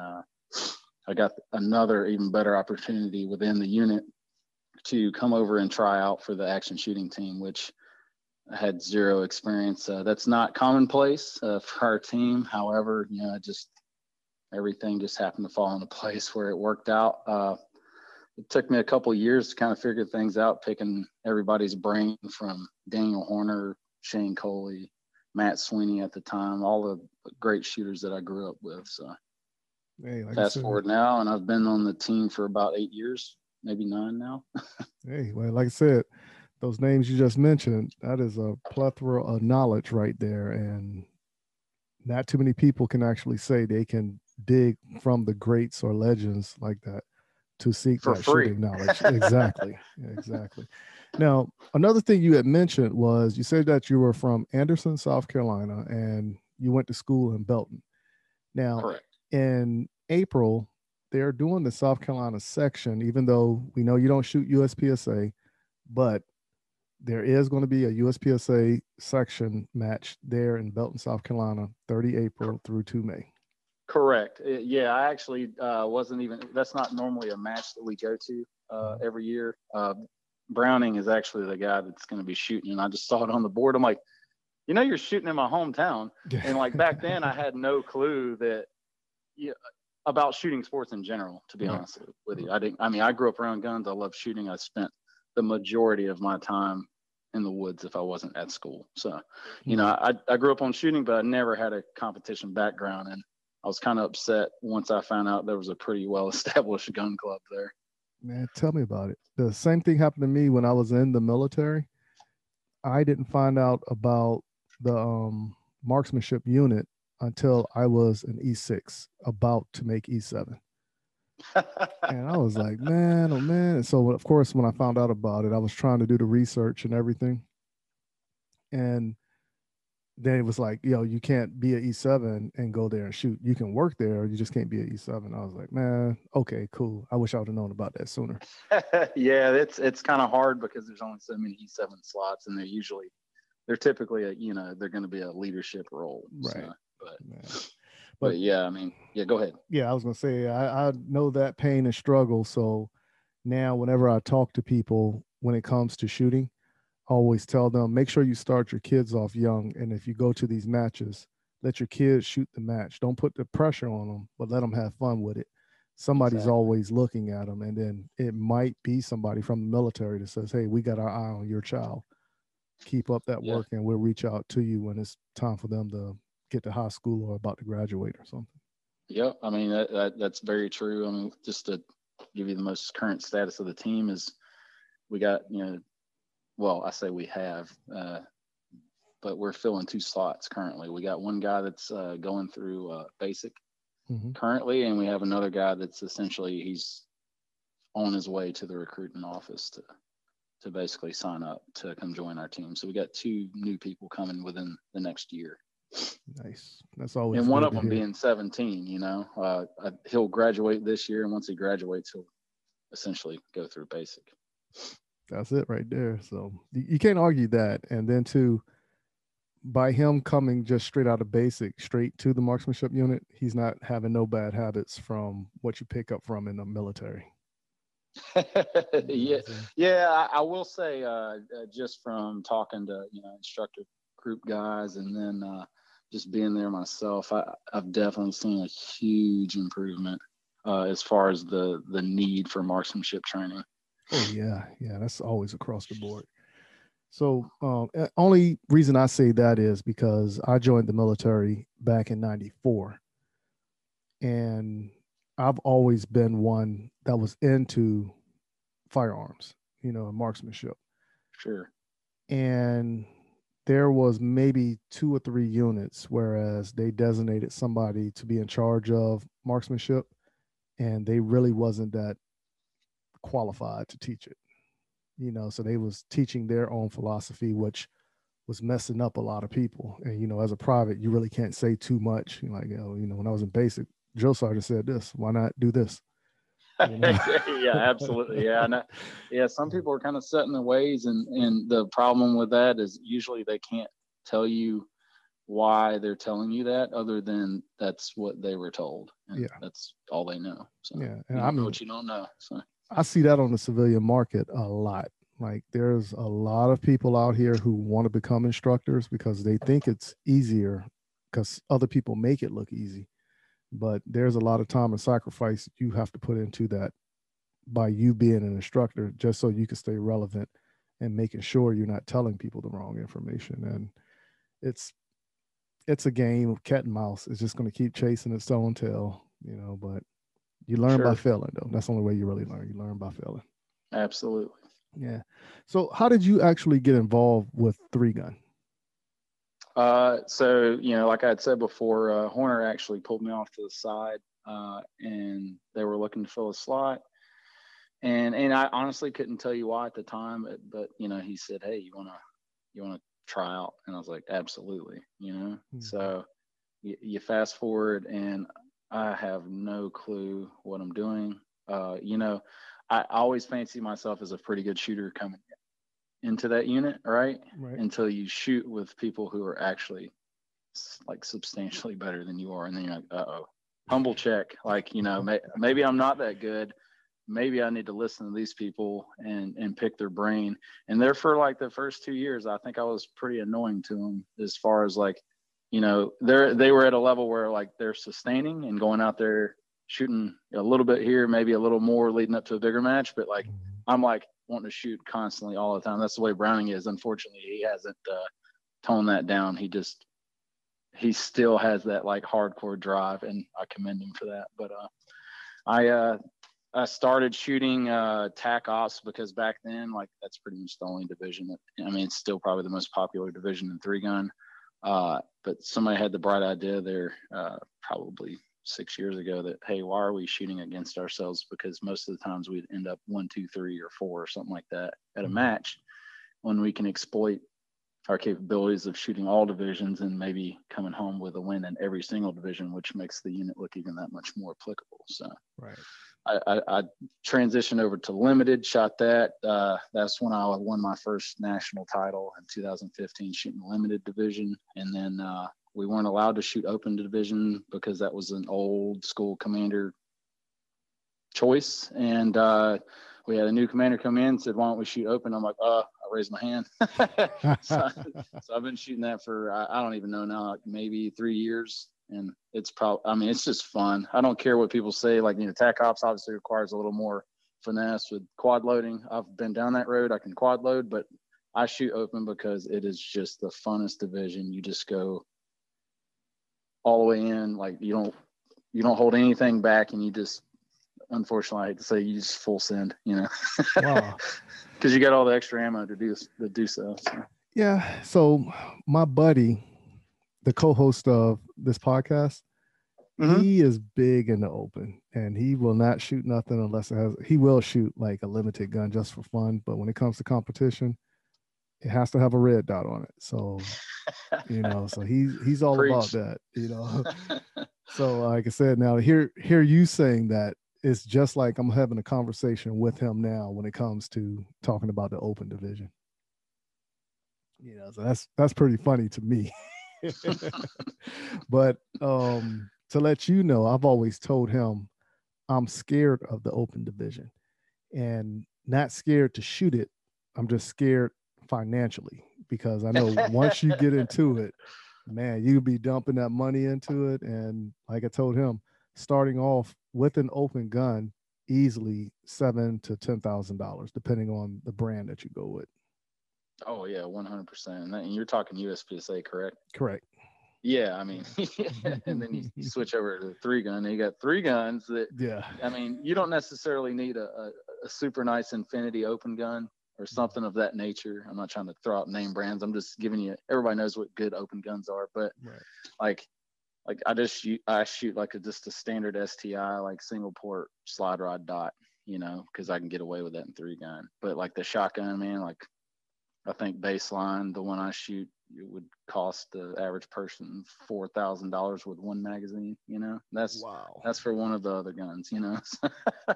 I got another even better opportunity within the unit to come over and try out for the action shooting team, which I had zero experience. Uh, that's not commonplace uh, for our team. However, you know, just everything just happened to fall into <laughs> place where it worked out. Uh, it took me a couple years to kind of figure things out, picking everybody's brain from Daniel Horner, Shane Coley, Matt Sweeney at the time, all the great shooters that I grew up with. So hey, like fast forward now, and I've been on the team for about eight years maybe nine now. <laughs> hey, well, like I said, those names you just mentioned, that is a plethora of knowledge right there. And not too many people can actually say they can dig from the greats or legends like that to seek For that free. shooting knowledge. exactly. <laughs> exactly. Now, another thing you had mentioned was you said that you were from Anderson, South Carolina, and you went to school in Belton. Now, Correct. in April, they're doing the South Carolina section, even though we know you don't shoot USPSA, but there is going to be a USPSA section match there in Belton, South Carolina, 30 April through 2 May. Correct. Uh, yeah, I actually uh, wasn't even. That's not normally a match that we go to uh, Mm-hmm. every year. Uh, Browning is actually the guy that's going to be shooting, and I just <laughs> saw it on the board. I'm like, you know, you're shooting in my hometown, <laughs> and like back then, I had no clue that yeah, about shooting sports in general. To be Right. honest with you, I didn't. I mean, I grew up around guns. I love shooting. I spent the majority of my time in the woods if I wasn't at school. So, you know, I, I grew up on shooting, but I never had a competition background. And I was kind of upset once I found out there was a pretty well established <laughs> gun club there. Man, tell me about it. The same thing happened to me when I was in the military. I didn't find out about the um, marksmanship unit until I was an E6, about to make E7. <laughs> and I was like, man, oh man. And so, of course, when I found out about it, I was trying to do the research and everything. And then it was like, yo, you can't be an E7 and go there and shoot. You can work there, you just can't be an E7. I was like, man, okay, cool. I wish I would have known about that sooner. <laughs> yeah, it's it's kind of hard because there's only so many E7 slots, and they're usually they're typically a you know they're going to be a leadership role. so, Right. <laughs> but, but yeah, I mean, yeah, go ahead. yeah, I was gonna say I, I know that pain and struggle. So now whenever I talk to people when it comes to shooting, I always tell them make sure you start your kids off young. And if you go to these matches, let your kids shoot the match. Don't put the pressure on them, but let them have fun with it. Somebody's Exactly. always looking at them, and then it might be somebody from the military that says, "Hey, we got our eye on your child. Keep up that Yeah. work, and we'll reach out to you when it's time for them to get to high school or about to graduate or something." Yep, I mean that, that that's very true. I mean, just to give you the most current status of the team is we got you know, well, I say we have, uh, but we're filling two slots currently. We got one guy that's uh, going through uh, basic Mhm. currently, and we have another guy that's essentially he's on his way to the recruiting office to to basically sign up to come join our team. So we got two new people coming within the next year Nice. That's always and one of them hear. being 17 you know uh, I, he'll graduate this year and once he graduates he'll essentially go through basic That's it right there. So you, you can't argue that. And then too, by him coming just straight out of basic, straight to the marksmanship unit, he's not having no bad habits from what you pick up from in the military. <laughs> yeah yeah I, I will say uh, uh, just from talking to you know instructor group guys and then uh, just being there myself I, i've definitely seen a huge improvement uh, as far as the the need for marksmanship training Oh yeah, yeah, that's always across the board. So um, uh, only reason I say that is because I joined the military back in '94, and I've always been one that was into firearms, you know, and marksmanship. sure and there was maybe two or three units whereas they designated somebody to be in charge of marksmanship and they really wasn't that qualified to teach it you know? So they was teaching their own philosophy which was messing up a lot of people. And you know as a private you really can't say too much. You're like oh you know when i was in basic drill sergeant said this why not do this You know? <laughs> yeah, absolutely. Yeah, and I, yeah, some people are kind of set in their ways, and and the problem with that is usually they can't tell you why they're telling you that, other than that's what they were told, and Yeah. that's all they know. So Yeah, and I know what you don't know. So I see that on the civilian market a lot. Like there's a lot of people out here who want to become instructors because they think it's easier because other people make it look easy. But there's a lot of time and sacrifice you have to put into that by you being an instructor just so you can stay relevant and making sure you're not telling people the wrong information. And it's it's a game of cat and mouse. It's just going to keep chasing its own tail, you know, but you learn by failing though. That's the only way you really learn. You learn by failing. absolutely. Yeah. So how did you actually get involved with three gun? Uh, so you know, like I had said before, uh, Horner actually pulled me off to the side, uh, and they were looking to fill a slot. And and I honestly couldn't tell you why at the time, but, but you know, he said, "Hey, you wanna you wanna try out?" And I was like, "Absolutely," you know. So you, you fast forward, and I have no clue what I'm doing. Uh, you know, I always fancy myself as a pretty good shooter coming into that unit, right? Right. Until you shoot with people who are actually like substantially better than you are, and then you're like, uh oh, humble check. Like you know, may, maybe I'm not that good. Maybe I need to listen to these people and and pick their brain. And there for like the first two years, I think I was pretty annoying to them as far as like, you know, they're they were at a level where like they're sustaining and going out there shooting a little bit here, maybe a little more leading up to a bigger match. But like, I'm like wanting to shoot constantly all the time. That's the way Browning is. Unfortunately, he hasn't uh, toned that down. He just he still has that like hardcore drive, and I commend him for that. But uh, I uh, I started shooting uh, TAC ops because back then, like that's pretty much the only division that I mean, it's still probably the most popular division in three gun. Uh, but somebody had the bright idea there, uh, probably six years ago, that hey, why are we shooting against ourselves? Because most of the times we'd end up one, two, three, or four, or something like that at a match, when we can exploit our capabilities of shooting all divisions and maybe coming home with a win in every single division, which makes the unit look even that much more applicable. So, right. I, I, I transitioned over to limited, shot that. Uh, that's when I won my first national title in 2015, shooting limited division. And then uh, we weren't allowed to shoot open division because that was an old school commander choice. And uh, we had a new commander come in said, "Why don't we shoot open?" I'm like, "Uh, I raised my hand." <laughs> so, <laughs> so, I've been shooting that for I, I don't even know now, like maybe three years, and it's probably I mean it's just fun. I don't care what people say. Like you know, TAC ops obviously requires a little more finesse with quad loading. I've been down that road. I can quad load, but I shoot open because it is just the funnest division. You just go all the way in, like you don't you don't hold anything back, and you just unfortunately, I hate to say, you just full send, you know, because wow. <laughs> you got all the extra ammo to do to do so, so. Yeah. So my buddy, the co-host of this podcast, mm-hmm. he is big in the open, and he will not shoot nothing unless it has. He will shoot like a limited gun just for fun, but when it comes to competition, it has to have a red dot on it. So, you <laughs> know, so he's he's all Preach. about that, you know. <laughs> so, like I said, now hear hear you saying that it's just like I'm having a conversation with him now when it comes to talking about the open division. You know, so that's that's pretty funny to me. <laughs> but um to let you know, I've always told him I'm scared of the open division and not scared to shoot it. I'm just scared financially because I know once you get <laughs> into it, man, you'll be dumping that money into it. And like I told him, starting off with an open gun easily seven to ten thousand dollars, depending on the brand that you go with. Oh yeah, one hundred percent. And you're talking USPSA, correct? Correct. Yeah, I mean, <laughs> and then you, you, <laughs> switch over to the three gun. And you got three guns that. Yeah. I mean, you don't necessarily need a, a, a super nice Infinity open gun or something of that nature. I'm not trying to throw out name brands. I'm just giving you. Everybody knows what good open guns are, but right. like like I just shoot, I shoot like a, just a standard STI, like single port slide rod dot, you know, because I can get away with that in three gun. But like the shotgun, man, like I think baseline, the one I shoot, it would cost the average person four thousand dollars with one magazine. You know, that's wow. That's for one of the other guns. You know, <laughs>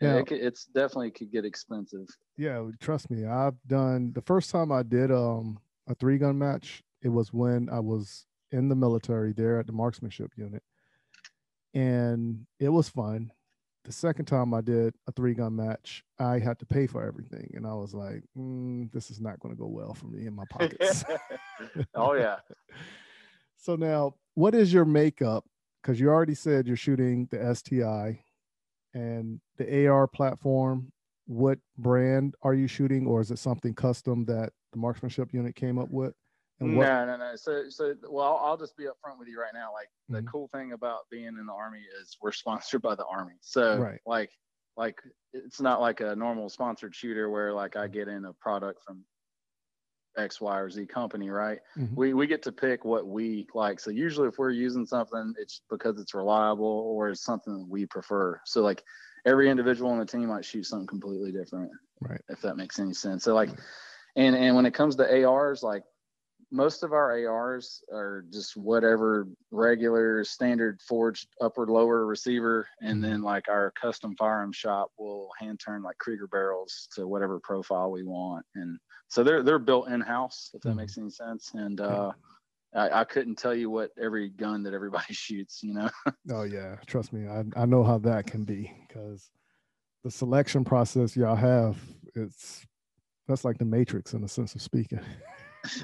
yeah, it it's definitely could get expensive. Yeah, trust me, I've done the first time I did um a three gun match. It was when I was in the military there at the marksmanship unit. And it was fun. The second time I did a three gun match, I had to pay for everything. And I was like, mm, this is not going to go well for me in my pockets. <laughs> oh, yeah. <laughs> so now, what is your makeup? Because you already said you're shooting the STI and the AR platform. What brand are you shooting, or is it something custom that the marksmanship unit came up with? And what- no, no, no. So, so well, I'll, just be upfront with you right now. Like the mm-hmm. cool thing about being in the army is we're sponsored by the army. So, right. like, like it's not like a normal sponsored shooter where like I get in a product from X, Y, or Z company, right? Mm-hmm. We we get to pick what we like. So usually, if we're using something, it's because it's reliable or it's something that we prefer. So like every individual on the team might shoot something completely different, right? If that makes any sense. So like, and and when it comes to ARs, like most of our ARs are just whatever regular standard forged upper lower receiver, and Mm-hmm. then like our custom firearm shop will hand turn like Krieger barrels to whatever profile we want, and so they're they're built in house if that Mm-hmm. makes any sense. And uh, I, I couldn't tell you what every gun that everybody <laughs> shoots, you know. <laughs> Oh yeah, trust me, I I know how that can be because the selection process y'all have it's that's like the matrix in a sense of speaking. <laughs>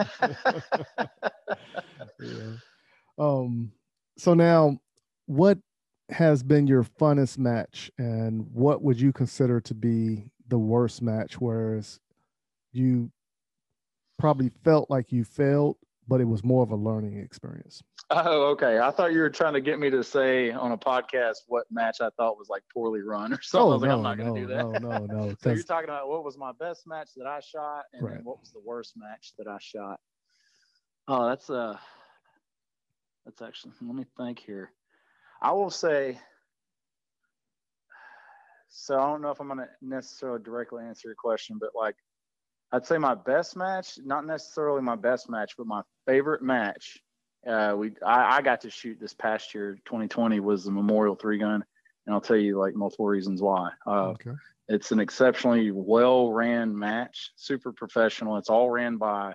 yeah. Um so now what has been your funnest match and what would you consider to be the worst match whereas you probably felt like you failed but it was more of a learning experience. Oh, okay. I thought you were trying to get me to say on a podcast what match I thought was like poorly run or <laughs> something. I was like, I'm not going to do that. Oh, No, no, no. <laughs> so you're talking about what was my best match that I shot, and Right. then what was the worst match that I shot? Oh, that's uh that's actually. Let me think here. I will say. So I don't know if I'm going to necessarily directly answer your question, but like, I'd say my best match, not necessarily my best match, but my favorite match. Uh, we I, I got to shoot this past year, 2020, was the Memorial three gun, and I'll tell you like multiple reasons why. Uh, okay. it's an exceptionally well ran match, super professional. It's all ran by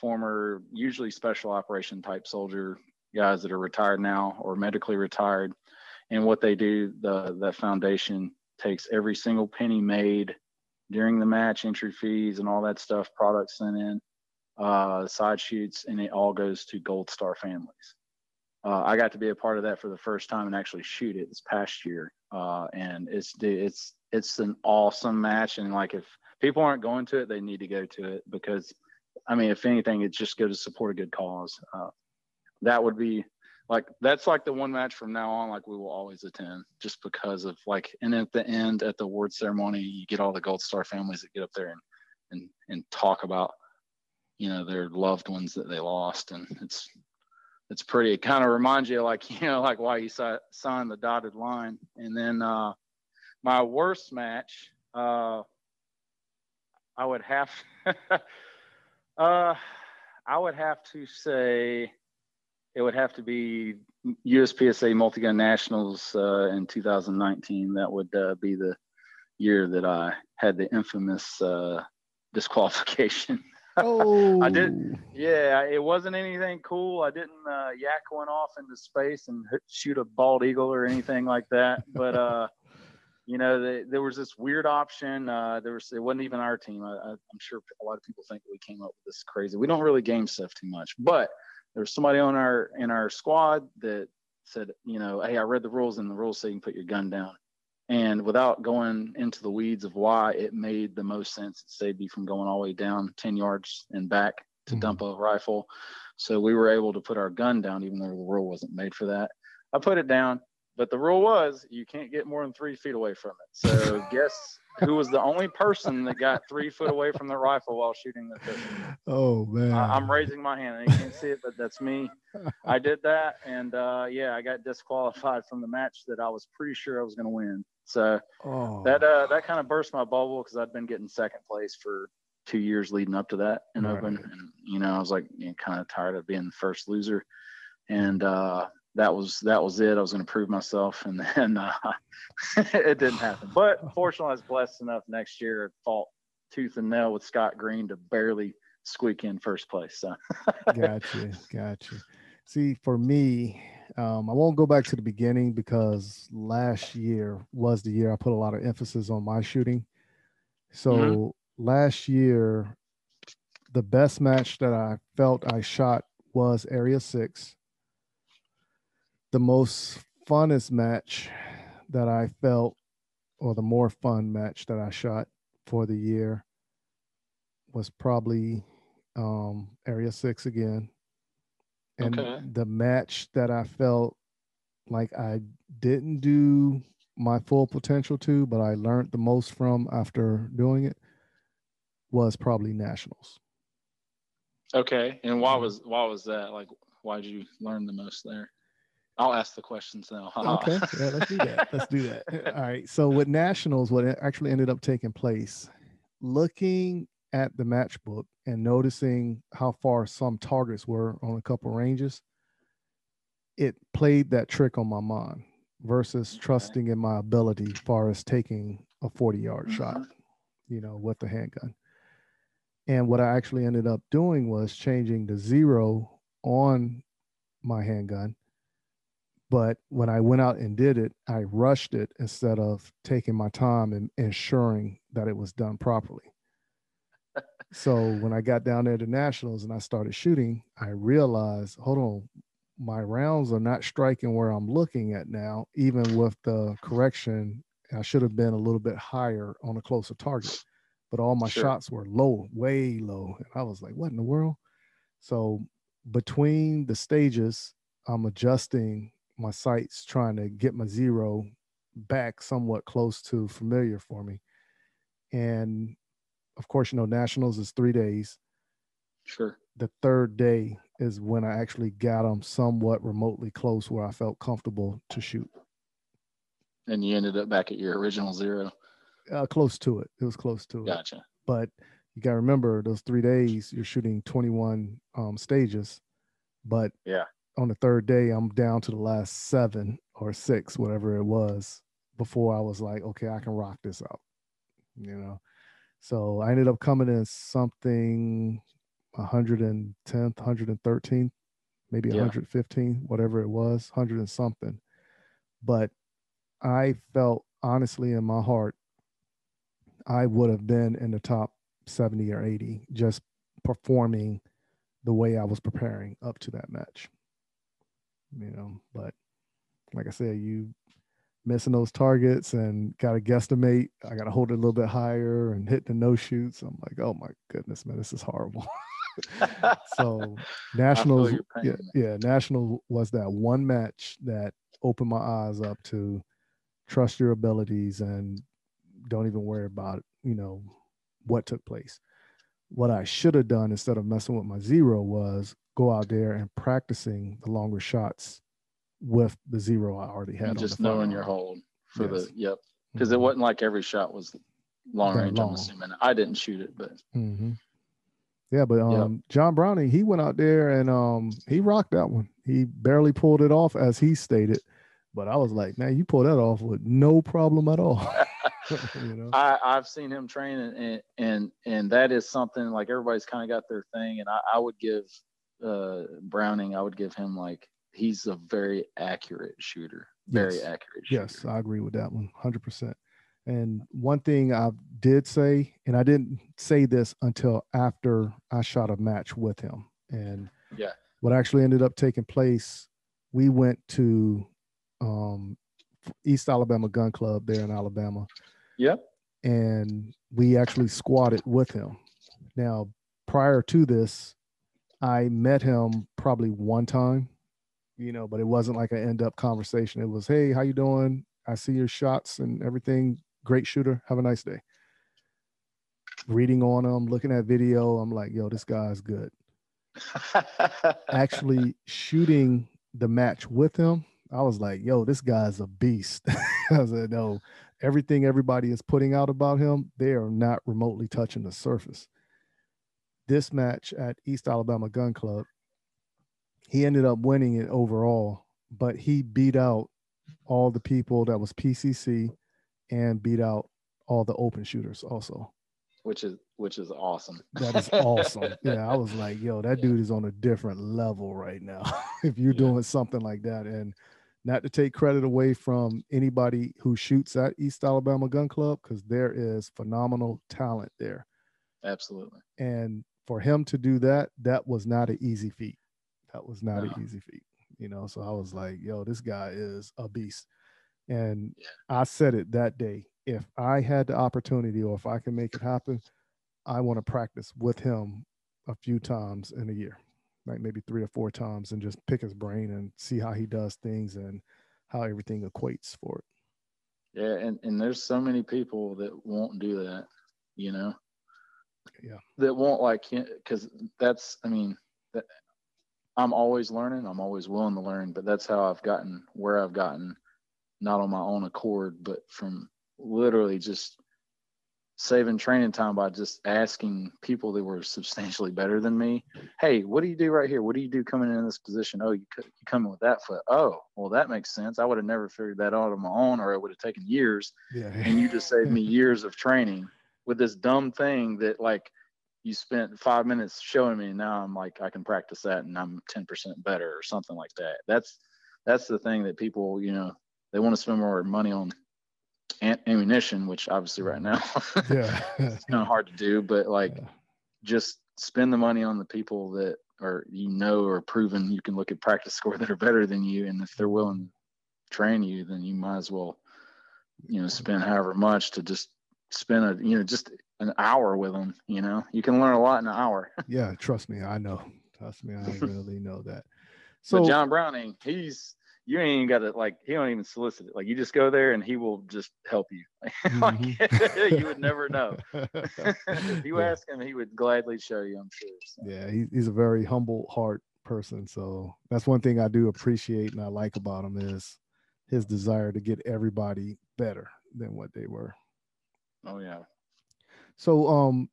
former, usually special operation type soldier guys that are retired now or medically retired. And what they do, the that foundation takes every single penny made during the match, entry fees and all that stuff, products sent in, uh, side shoots, and it all goes to Gold Star families. Uh, I got to be a part of that for the first time and actually shoot it this past year. Uh, and it's it's it's an awesome match. And like if people aren't going to it, they need to go to it because, I mean, if anything, it's just go to support a good cause. Uh, that would be like that's like the one match from now on. Like we will always attend just because of like. And at the end, at the award ceremony, you get all the Gold Star families that get up there and and and talk about you know their loved ones that they lost and it's it's pretty it kind of reminds you like <laughs> you know like why you si- signed the dotted line and then uh my worst match uh i would have <laughs> uh i would have to say it would have to be uspsa multi-gun nationals uh in 2019 that would uh, be the year that i had the infamous uh disqualification Oh, <laughs> I did. Yeah, it wasn't anything cool. I didn't uh, yak one off into space and shoot a bald eagle or anything like that. But uh, <laughs> you know, the, there was this weird option. Uh, there was it wasn't even our team. I, I'm sure a lot of people think we came up with this crazy. We don't really game stuff too much, but there was somebody on our in our squad that said, you know, hey, I read the rules and the rules say you can put your gun down. And without going into the weeds of why it made the most sense, it saved you from going all the way down 10 yards and back to hmm. dump a rifle. So we were able to put our gun down, even though the rule wasn't made for that. I put it down, but the rule was you can't get more than three feet away from it. So <laughs> guess who was the only person that got three foot away from the rifle while shooting the pistol? Oh man. I, I'm raising my hand. and You can't see it, but that's me. I did that, and uh, yeah, I got disqualified from the match that I was pretty sure I was going to win. So Oh. that uh, that kind of burst my bubble because I'd been getting second place for two years leading up to that in Right. open, and you know I was like you know, kind of tired of being the first loser, and uh, that was that was it. I was going to prove myself, and then uh, <laughs> it didn't happen. But fortunately, I was blessed enough next year. I fought tooth and nail with Scott Green to barely squeak in first place. So <laughs> gotcha, gotcha. See, for me, um, I won't go back to the beginning because last year was the year I put a lot of emphasis on my shooting. So Mhm. last year, the best match that I felt I shot was Area Six. The most funnest match that I felt, or the more fun match that I shot for the year, was probably um, Area Six again. And Okay. the match that I felt like I didn't do my full potential to, but I learned the most from after doing it was probably Nationals. okay, and why was why was that? Like, why did you learn the most there? I'll ask the questions now. Okay, yeah, let's do that. Let's do that. <laughs> All right. So with Nationals, what actually ended up taking place, looking at the matchbook and noticing how far some targets were on a couple ranges, it played that trick on my mind versus trusting in my ability as far as taking a 40 yard mm-hmm. shot, you know, with the handgun. And what I actually ended up doing was changing the zero on my handgun. But when I went out and did it, I rushed it instead of taking my time and ensuring that it was done properly. <laughs> so when I got down there to nationals and I started shooting, I realized, hold on, my rounds are not striking where I'm looking at now, even with the correction. I should have been a little bit higher on a closer target, but all my sure. shots were low, way low. And I was like, what in the world? So between the stages, I'm adjusting my sights, trying to get my zero back somewhat close to familiar for me. And of course, you know, nationals is three days. Sure. The third day is when I actually got them somewhat remotely close where I felt comfortable to shoot. And you ended up back at your original zero. Uh, close to it. It was close to it. Gotcha. But you got to remember those three days you're shooting 21 um, stages, but yeah, on the third day I'm down to the last seven or six, whatever it was, before I was like, okay, I can rock this out. You know, so I ended up coming in something 110th, 113th, maybe yeah. 115, whatever it was, 100 and something. But I felt honestly in my heart, I would have been in the top 70 or 80 just performing the way I was preparing up to that match. You know, but like I said, you missing those targets and got to guesstimate. I got to hold it a little bit higher and hit the no shoots. I'm like, oh my goodness, man, this is horrible. <laughs> so <laughs> nationals, yeah, yeah, national was that one match that opened my eyes up to trust your abilities and don't even worry about you know what took place. What I should have done instead of messing with my zero was go out there and practicing the longer shots with the zero I already had. And just knowing your hold for yes. the yep, because mm-hmm. it wasn't like every shot was long range. Long. I'm assuming I didn't shoot it, but mm-hmm. Yeah, but um, yep. John Browning, he went out there and um, he rocked that one. He barely pulled it off, as he stated. But I was like, man, you pull that off with no problem at all. <laughs> <laughs> you know? I, I've seen him train, and, and and that is something like everybody's kind of got their thing. And I, I would give uh, Browning, I would give him like he's a very accurate shooter, very yes. accurate. Shooter. Yes, I agree with that one, hundred percent. And one thing I did say, and I didn't say this until after I shot a match with him. And yeah, what actually ended up taking place, we went to um, East Alabama Gun Club there in Alabama. Yep. And we actually squatted with him. Now, prior to this, I met him probably one time, you know, but it wasn't like an end up conversation. It was, hey, how you doing? I see your shots and everything great shooter. Have a nice day. Reading on him, looking at video, I'm like, yo, this guy's good. <laughs> Actually, shooting the match with him, I was like, yo, this guy's a beast. <laughs> I said, no, everything everybody is putting out about him, they are not remotely touching the surface. This match at East Alabama Gun Club, he ended up winning it overall, but he beat out all the people that was PCC and beat out all the open shooters also. Which is which is awesome. That is awesome. <laughs> yeah, I was like, yo, that dude is on a different level right now. <laughs> if you're yeah. doing something like that, and not to take credit away from anybody who shoots at East Alabama Gun Club, because there is phenomenal talent there. Absolutely. And for him to do that, that was not an easy feat. That was not no. an easy feat. You know, so I was like, yo, this guy is a beast. And yeah. I said it that day. If I had the opportunity or if I can make it happen, I want to practice with him a few times in a year, like maybe three or four times, and just pick his brain and see how he does things and how everything equates for it. Yeah, and, and there's so many people that won't do that, you know. Yeah. That won't like because that's I mean that I'm always learning. I'm always willing to learn, but that's how I've gotten where I've gotten not on my own accord, but from literally just saving training time by just asking people that were substantially better than me, hey, what do you do right here? What do you do coming in this position? Oh, you, you come in with that foot. Oh, well, that makes sense. I would have never figured that out on my own, or it would have taken years. Yeah. and you just saved me years of training with this dumb thing that like you spent five minutes showing me. Now I'm like I can practice that, and I'm 10% better or something like that. That's that's the thing that people, you know, they want to spend more money on ammunition, which obviously right now <laughs> yeah. it's kind of hard to do, but like Yeah. just spend the money on the people that are you know are proven you can look at practice score that are better than you, and if they're willing to train you, then you might as well, you know, spend however much to just spend a you know just an hour with them. You know, you can learn a lot in an hour. <laughs> yeah, trust me, I know. Trust me, I <laughs> really know that. So So John Browning, he's you ain't even got to like he don't even solicit it. Like you just go there and he will just help you. <laughs> like mm-hmm. you would never know. if you Yeah. ask him, he would gladly show you. I'm sure. So, yeah, he, he's a very humble heart person. So that's one thing I do appreciate and I like about him is his desire to get everybody better than what they were. Oh yeah. So um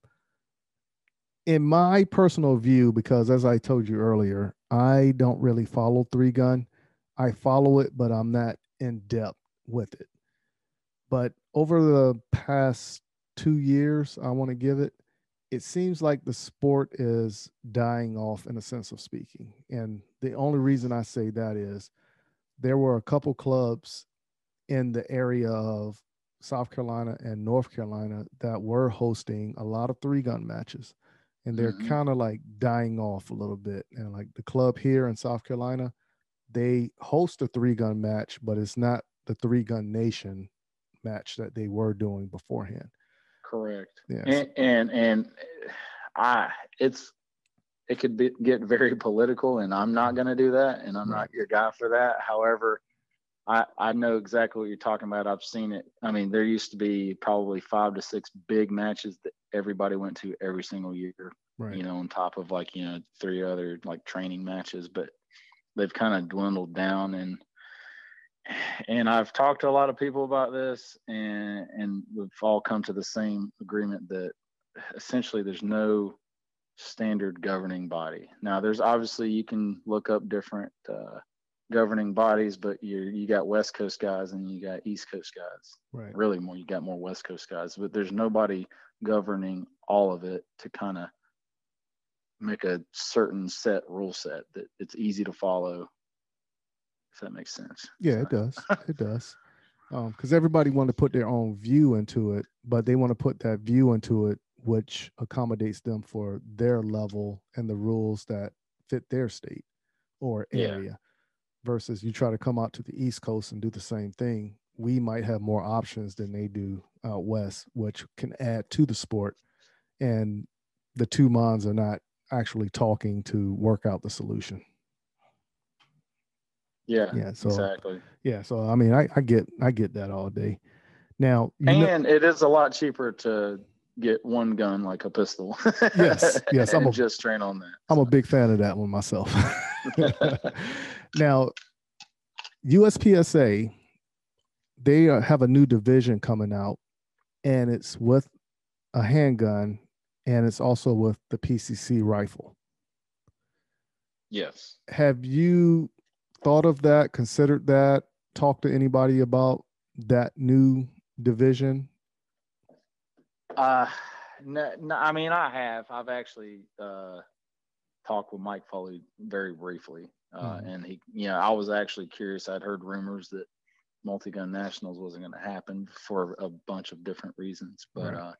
in my personal view, because as I told you earlier, I don't really follow three gun. I follow it, but I'm not in depth with it. But over the past two years, I want to give it, it seems like the sport is dying off in a sense of speaking. And the only reason I say that is there were a couple clubs in the area of South Carolina and North Carolina that were hosting a lot of three gun matches. And they're Mhm. kind of like dying off a little bit. And like the club here in South Carolina, they host a three gun match, but it's not the three gun nation match that they were doing beforehand. Correct. Yeah. And and and uh, I it's it could be, get very political, and I'm not going to do that, and I'm not your guy for that. However, I I know exactly what you're talking about. I've seen it. I mean, there used to be probably five to six big matches that everybody went to every single year. Right. You know, on top of like you know three other like training matches, but they've kind of dwindled down and and I've talked to a lot of people about this, and and we've all come to the same agreement that essentially there's no standard governing body. Now, there's obviously you can look up different uh, governing bodies, but you you got West Coast guys and you got East Coast guys. Right. Really, more you got more West Coast guys, but there's nobody governing all of it to kind of make a certain set rule set that it's easy to follow. If that makes sense. Yeah, it does. It does. Um, because everybody want to put their own view into it, but they want to put that view into it, which accommodates them for their level and the rules that fit their state or Yeah. Versus you try to come out to the East Coast and do the same thing. We might have more options than they do out west, which can add to the sport. And the two minds are not actually talking to work out the solution. Yeah. Yeah, so- exactly. Yeah, so I mean, I, I get I get that all day. Now, you know, And it is a lot cheaper to get one gun like a pistol. Yes, yes, <laughs> I'm a- just train on that. I'm a big fan of that one myself. <laughs> <laughs> now, USPSA, they uh, have a new division coming out, and it's with a handgun, and it's also with the PCC rifle. Yes. Have you thought of that? Considered that? Talked to anybody about that new division? Uh, no, no, I mean, I have. I've actually uh, talked with Mike Foley very briefly, uh, Mhm. and he, you know, I was actually curious. I'd heard rumors that multi-gun nationals wasn't going to happen for a bunch of different reasons, but Right. uh,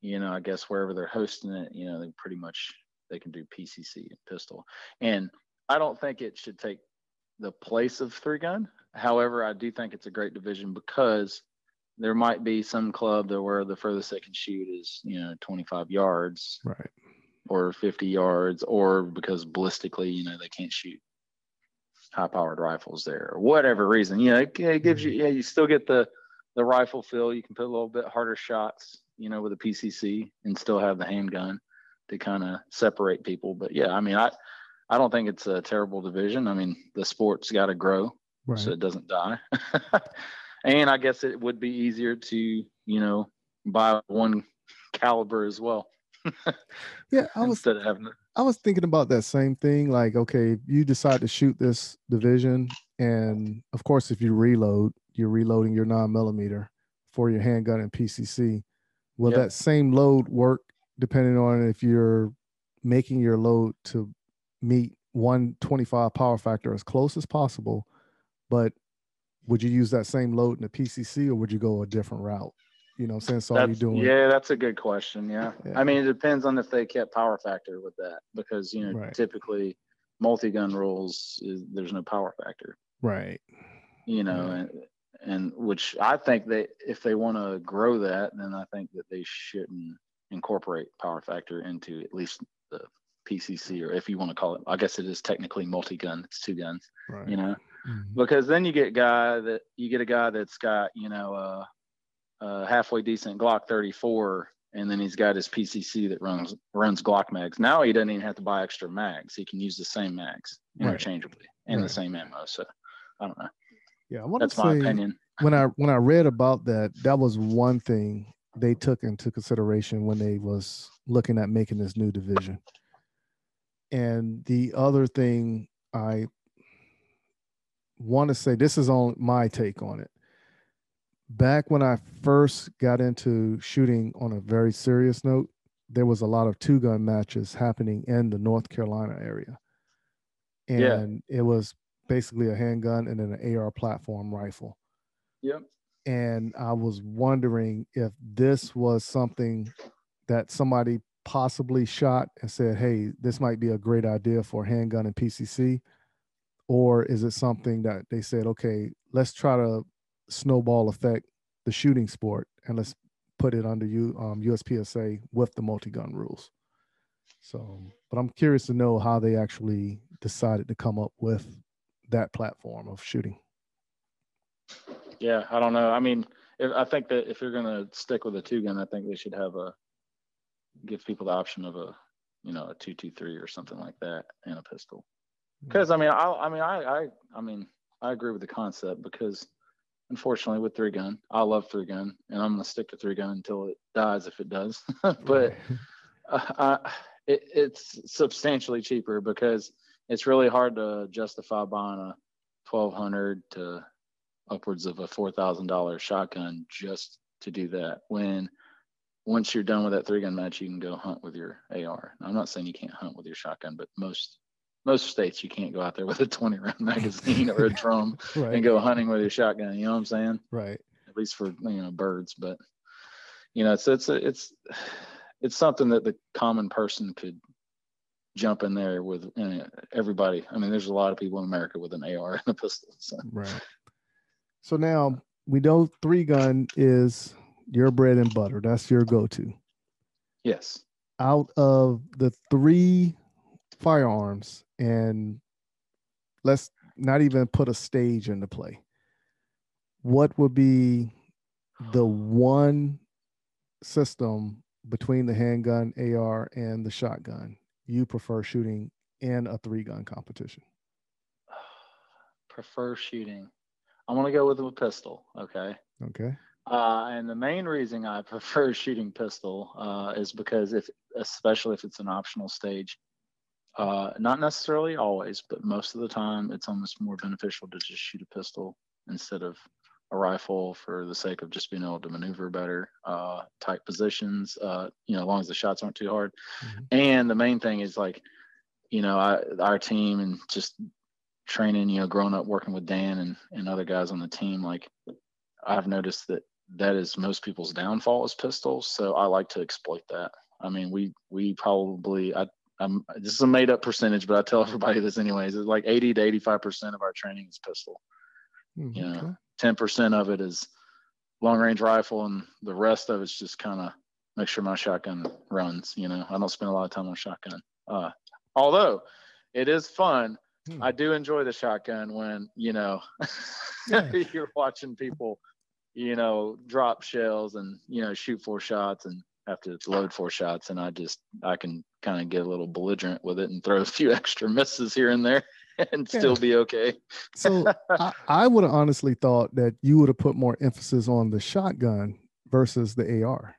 you know, I guess wherever they're hosting it, you know, they pretty much they can do PCC and pistol, and I don't think it should take the place of three gun. However, I do think it's a great division because there might be some club that where the furthest they can shoot is you know 25 yards Right. or 50 yards or because ballistically you know they can't shoot high powered rifles there or whatever reason. You know it, it gives you mm-hmm. yeah you still get the the rifle feel. You can put a little bit harder shots you know with a pcc and still have the handgun to kind of separate people. But yeah i mean i i don't think it's a terrible division. I mean the sport's got to grow Right. so it doesn't die. <laughs> And i guess it would be easier to you know buy one caliber as well. <laughs> yeah, I was instead of having I was thinking about that same thing. Like, okay, you decide to shoot this division, and of course, if you reload, you're reloading your nine millimeter for your handgun and PCC. Will yep. that same load work depending on if you're making your load to meet 125 power factor as close as possible, but would you use that same load in the PCC or would you go a different route? You know, since all you're doing. Yeah, that's a good question. Yeah. yeah. I mean, it depends on if they kept power factor with that because, you know, right. typically multi gun rules, is, there's no power factor. Right. You know, right. and, and which I think that if they want to grow that, then I think that they shouldn't incorporate power factor into at least the PCC, or if you want to call it, I guess it is technically multi-gun. It's two guns, right. you know, mm-hmm. because then you get guy that you get a guy that's got you know a, a halfway decent Glock 34, and then he's got his PCC that runs runs Glock mags. Now he doesn't even have to buy extra mags; he can use the same mags interchangeably right. and right. the same ammo. So I don't know. Yeah, I want that's to my opinion. When I when I read about that, that was one thing they took into consideration when they was looking at making this new division. And the other thing I want to say, this is on my take on it. Back when I first got into shooting on a very serious note, there was a lot of two gun matches happening in the North Carolina area. And yeah. it was basically a handgun and then an AR platform rifle. Yep. And I was wondering if this was something that somebody possibly shot and said, hey, this might be a great idea for handgun and PCC? Or is it something that they said, okay, let's try to snowball effect the shooting sport and let's put it under U, um, USPSA with the multi gun rules? So, but I'm curious to know how they actually decided to come up with that platform of shooting. Yeah, I don't know. I mean, if, I think that if you're going to stick with a two gun, I think they should have a give people the option of a you know a two two three or something like that and a pistol because i mean i i mean I, I i mean i agree with the concept because unfortunately with three gun. I love three gun and i'm going to stick to three gun until it dies if it does. <laughs> But uh, I, it, it's substantially cheaper because it's really hard to justify buying a 1200 to upwards of a $4000 shotgun just to do that when once you're done with that three gun match, you can go hunt with your AR. I'm not saying you can't hunt with your shotgun, but most most states you can't go out there with a 20 round <laughs> magazine or a drum <laughs> right. and go hunting with your shotgun. You know what I'm saying? Right. At least for you know birds, but you know it's it's it's it's something that the common person could jump in there with you know, everybody. I mean, there's a lot of people in America with an AR and a pistol. So. Right. So now we know three gun is your bread and butter. That's your go-to. Yes. Out of the three firearms, and let's not even put a stage into play. What would be the one system between the handgun, AR, and the shotgun you prefer shooting in a three gun competition? <sighs> Prefer shooting. I'm gonna go with a pistol. Okay. Okay. Uh, and the main reason I <laughs> prefer shooting pistol uh, is because if, especially if it's an optional stage, uh, not necessarily always, but most of the time, it's almost more beneficial to just shoot a pistol instead of a rifle for the sake of just being able to maneuver better, uh, tight positions. Uh, you know, as long as the shots aren't too hard. Mm-hmm. And the main thing is like, you know, I, our team and just training. You know, growing up working with Dan and and other guys on the team, like I've noticed that that is most people's downfall is pistols. So I like to exploit that. I mean, we we probably I I'm this is a made up percentage, but I tell <laughs> everybody this anyways. It's like 80 to 85 percent of our training is pistol. Mm-hmm. You know, 10 percent of it is long range rifle, and the rest of it's just kind of make sure my shotgun runs. You know, I don't spend a lot of time on shotgun. Uh, although it is fun. Hmm. I do enjoy the shotgun when you know yeah. <laughs> you're watching people you know, drop shells and, you know, shoot four shots and have to load four shots. And I just, I can kind of get a little belligerent with it and throw <laughs> a few extra misses here and there and yeah. still be okay. so <laughs> I, I would have honestly thought that you would have put more emphasis on the shotgun versus the AR.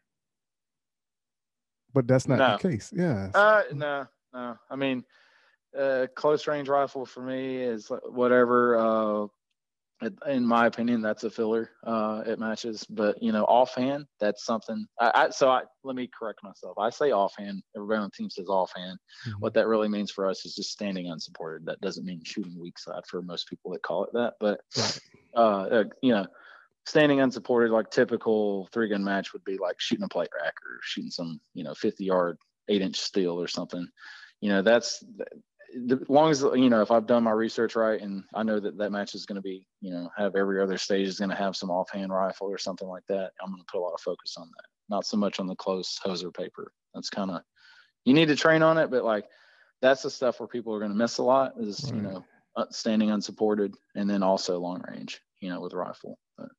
But that's not No. the case. Yeah. Uh, no, no. I mean, uh, close range rifle for me is whatever. Uh, in my opinion, that's a filler. Uh, it matches, but you know, offhand, that's something. I, I so I let me correct myself. I say offhand. Everybody on the team says offhand. What that really means for us is just standing unsupported. That doesn't mean shooting weak side for most people that call it that. But uh, uh, you know, standing unsupported, like typical three gun match would be like shooting a plate rack or shooting some, you know, 50 yard, eight inch steel or something. You know, that's as long as, you know, if I've done my research right and I know that that match is going to be, you know, have every other stage is going to have some offhand rifle or something like that, I'm going to put a lot of focus on that. Not so much on the close hoser paper. That's kind of, you need to train on it, but like, that's the stuff where people are going to miss a lot is, you know, uh, standing unsupported and then also long range, you know, with rifle. But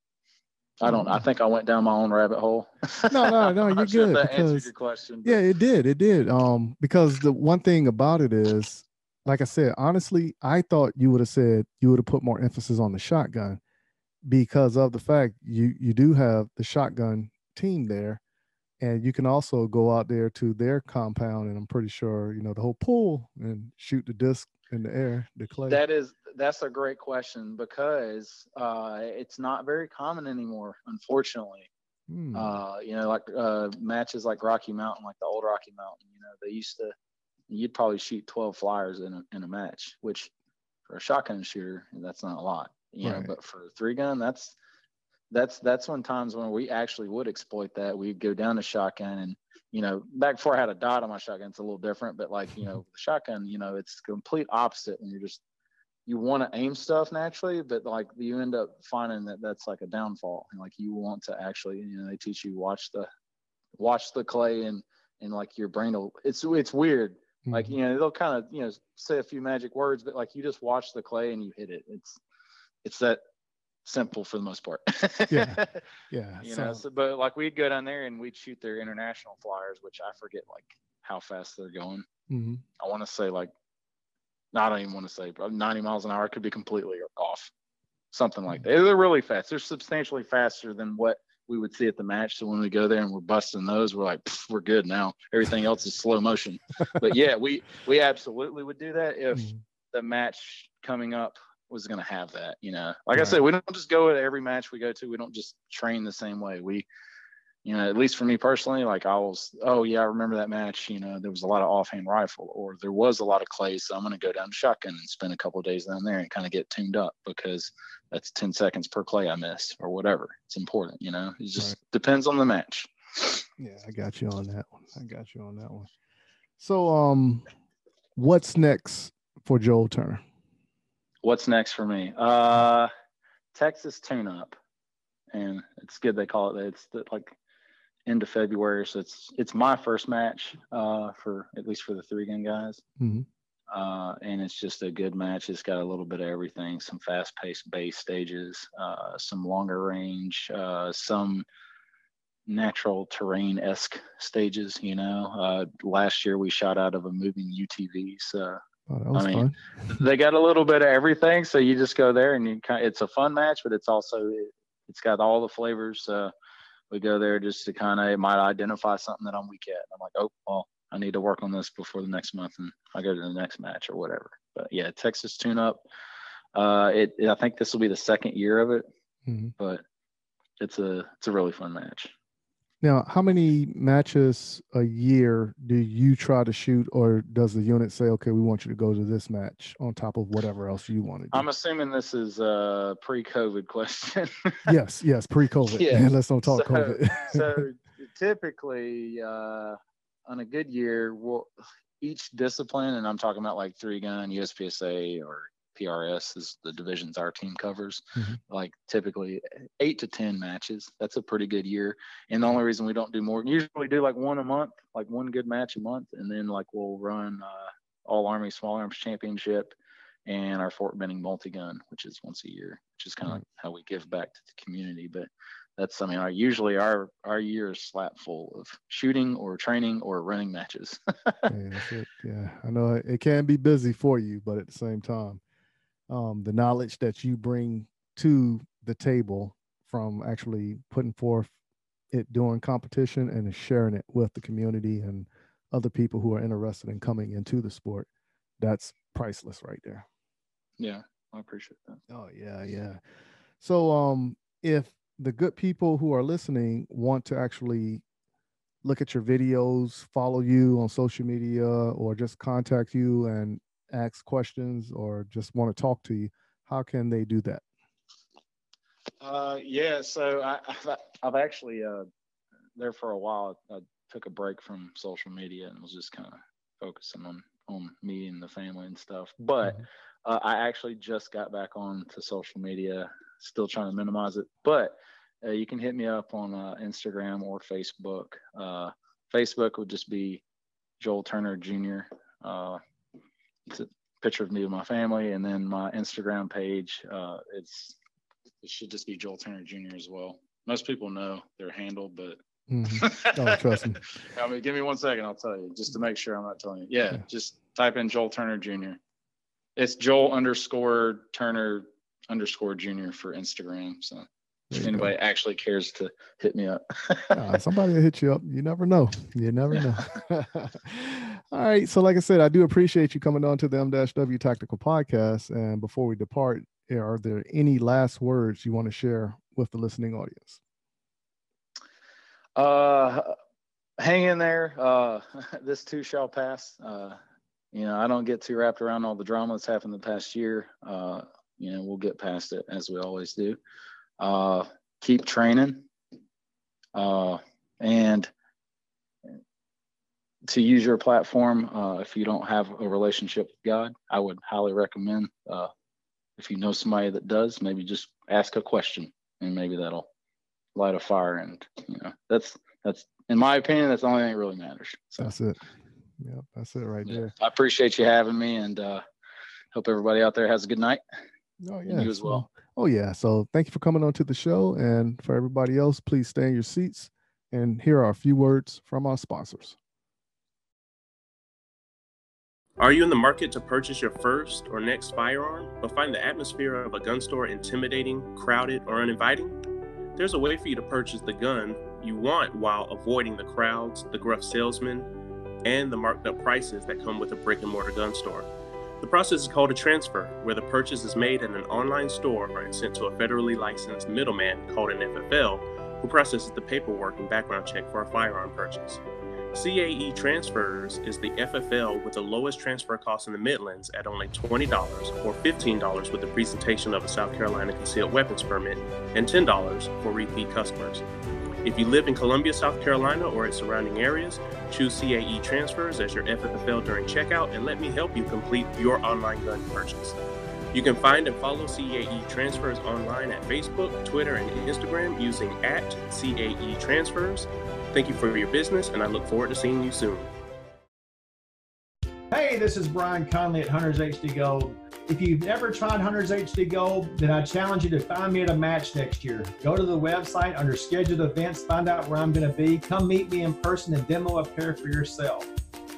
I don't. I think I went down my own rabbit hole. no, no, no, <laughs> you're not sure if good. that answered because- your question. Yeah, it did. It did. Um, because the one thing about it is, like I said, honestly, I thought you would have said you would have put more emphasis on the shotgun because of the fact you you do have the shotgun team there, and you can also go out there to their compound, and I'm pretty sure you know the whole pool and shoot the disc in the air, the clay. That is that's a great question because uh, it's not very common anymore, unfortunately. Hmm. Uh, you know, like uh, matches like Rocky Mountain, like the old Rocky Mountain. You know, they used to you'd probably shoot 12 flyers in a, in a match, which for a shotgun shooter, that's not a lot. You know, but for a three gun, that's that's that's when times when we actually would exploit that. We'd go down to shotgun and you know, back before I had a dot on my shotgun, it's a little different, but like, you know, <laughs> the shotgun, you know, it's complete opposite when you're just you want to aim stuff naturally, but like you end up finding that that's like a downfall. And like you want to actually, you know, they teach you watch the watch the clay and and like your brain will it's it's weird. Like, you know, they'll kind of, you know, say a few magic words, but like you just watch the clay and you hit it. It's it's that simple for the most part. yeah, <laughs> yeah. you so- know, so, but like we'd go down there and we'd shoot their international flyers, which I forget like how fast they're going. mhm. I want to say like, no, I don't even want to say, but 90 miles an hour could be completely off, something like that. They're really fast. They're substantially faster than what we would see at the match. So when we go there and we're busting those, we're like, we're good now. Everything else is slow motion. but yeah, we we absolutely would do that if mm-hmm. the match coming up was going to have that. You know, like I said, we don't just go to every match we go to. We don't just train the same way. We you know, at least for me personally, like I was, oh yeah, I remember that match. You know, there was a lot of offhand rifle, or there was a lot of clay, so I'm going to go down to shotgun and spend a couple of days down there and kind of get tuned up because that's 10 seconds per clay I miss or whatever. It's important, you know. It just depends on the match. Yeah, I got you on that one. I got you on that one. So, um, what's next for Joel Turner? What's next for me? Uh, Texas tune up, and it's good they call it. It's the, like end of February, so it's it's my first match uh, for at least for the three gun guys. Mhm. uh, and it's just a good match. It's got a little bit of everything: some fast-paced base stages, uh, some longer range, uh, some natural terrain esque stages. You know, uh, last year we shot out of a moving UTV, so Oh, that was I mean, fun. they got a little bit of everything. So you just go there and you kind. of, It's a fun match, but it's also it, it's got all the flavors. Uh, we go there just to kind of it might identify something that I'm weak at. I'm like, oh, well, I need to work on this before the next month, and I go to the next match or whatever. But yeah, Texas tune up. Uh, it, I think this will be the second year of it, Mhm. but it's a it's a really fun match. Now, how many matches a year do you try to shoot, or does the unit say, "Okay, we want you to go to this match on top of whatever else you want to do"? I'm assuming this is a pre-COVID question. <laughs> yes, yes, pre-COVID. Yeah. Let's don't talk so, COVID. <laughs> so <laughs> typically, uh, on a good year, we'll, each discipline, and I'm talking about like three gun, USPSA, or PRS is the divisions our team covers. Mhm. Like typically eight to ten matches. That's a pretty good year. And the only reason we don't do more, usually we do like one a month, like one good match a month, and then like we'll run uh, All Army Small Arms Championship and our Fort Benning multi gun, which is once a year, which is kind of how we give back to the community. But that's, I mean, our, usually our our year is slap full of shooting or training or running matches. <laughs> yeah, that's it. Yeah, I know it can be busy for you, but at the same time, um, the knowledge that you bring to the table from actually putting forth it during competition and sharing it with the community and other people who are interested in coming into the sport. That's priceless right there. Yeah, I appreciate that. Oh yeah, yeah. So um if the good people who are listening want to actually look at your videos, follow you on social media, or just contact you and ask questions or just want to talk to you, how can they do that? Uh, yeah, so I, have <laughs> I've actually uh, there for a while. I took a break from social media and was just kind of focusing on on me and the family and stuff. But mm-hmm. uh, I actually just got back on to social media. Still trying to minimize it, but uh, you can hit me up on uh, Instagram or Facebook. Uh, Facebook would just be Joel Turner Jr. It's a picture of me with my family, and then my Instagram page. Uh, it's it should just be Joel Turner Jr. as well. Most people know their handle, but mm-hmm. oh, trust me. <laughs> I mean, give me one second. I'll tell you just to make sure I'm not telling you. Yeah, yeah. just type in Joel Turner Jr. It's Joel underscore Turner underscore Jr. for Instagram. So if anybody go. actually cares to hit me up. uh, somebody will hit you up. You never know. You never know. <laughs> <laughs> All right. So, like I said, I do appreciate you coming on to the M-W Tactical Podcast. And before we depart, are there any last words you want to share with the listening audience? Uh, hang in there. Uh, <laughs> this too shall pass. Uh, you know, I don't get too wrapped around all the drama that's happened the past year. Uh, you know, we'll get past it as we always do. Uh, keep training. Uh, and to use your platform, uh, if you don't have a relationship with God, I would highly recommend. Uh, if you know somebody that does, maybe just ask a question, and maybe that'll light a fire. And you know, that's that's in my opinion, that's the only thing that really matters. So, that's it. Yeah, that's it right yeah. there. I appreciate you having me, and uh, hope everybody out there has a good night. Oh yeah, you as well. Oh yeah. So thank you for coming on to the show, and for everybody else, please stay in your seats. And here are a few words from our sponsors. Are you in the market to purchase your first or next firearm, but find the atmosphere of a gun store intimidating, crowded, or uninviting? There's a way for you to purchase the gun you want while avoiding the crowds, the gruff salesmen, and the marked up prices that come with a brick and mortar gun store. The process is called a transfer, where the purchase is made at an online store and sent to a federally licensed middleman called an FFL, who processes the paperwork and background check for a firearm purchase. CAE Transfers is the FFL with the lowest transfer cost in the Midlands at only $20 or $15 with the presentation of a South Carolina concealed weapons permit and $10 for repeat customers. If you live in Columbia, South Carolina or its surrounding areas, choose CAE Transfers as your FFL during checkout and let me help you complete your online gun purchase. You can find and follow CAE Transfers online at Facebook, Twitter, and Instagram using at CAE Transfers. Thank you for your business, and I look forward to seeing you soon. Hey, this is Brian Conley at Hunters HD Gold. If you've never tried Hunters HD Gold, then I challenge you to find me at a match next year. Go to the website under scheduled events, find out where I'm going to be. Come meet me in person and demo a pair for yourself.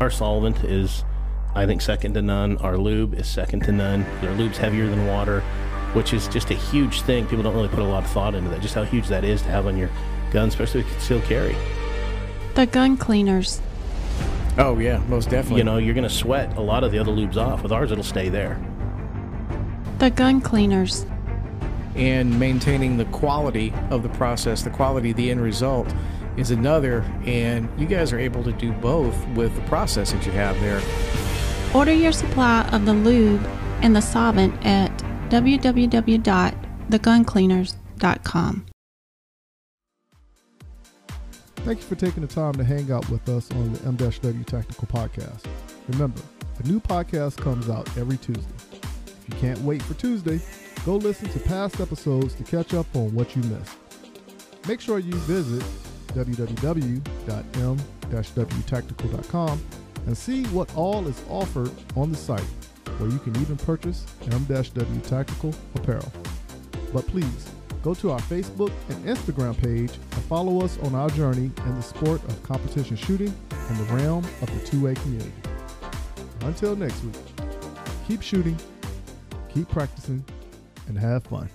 Our solvent is, I think, second to none. Our lube is second to none. Our lube's heavier than water, which is just a huge thing. People don't really put a lot of thought into that, just how huge that is to have on your gun, especially with concealed carry. The Gun Cleaners. Oh, yeah, most definitely. You know, you're going to sweat a lot of the other lubes off. With ours, it'll stay there. The Gun Cleaners. And maintaining the quality of the process, the quality of the end result is another, and you guys are able to do both with the process that you have there. Order your supply of the lube and the solvent at www.theguncleaners.com. Thank you for taking the time to hang out with us on the M-W Tactical Podcast. Remember, a new podcast comes out every Tuesday. If you can't wait for Tuesday, go listen to past episodes to catch up on what you missed. make sure you visit www.m-wtactical.com and see what all is offered on the site, where you can even purchase M-W Tactical apparel. But please, go to our Facebook and Instagram page and follow us on our journey in the sport of competition shooting and the realm of the 2A community. Until next week, keep shooting, keep practicing, and have fun.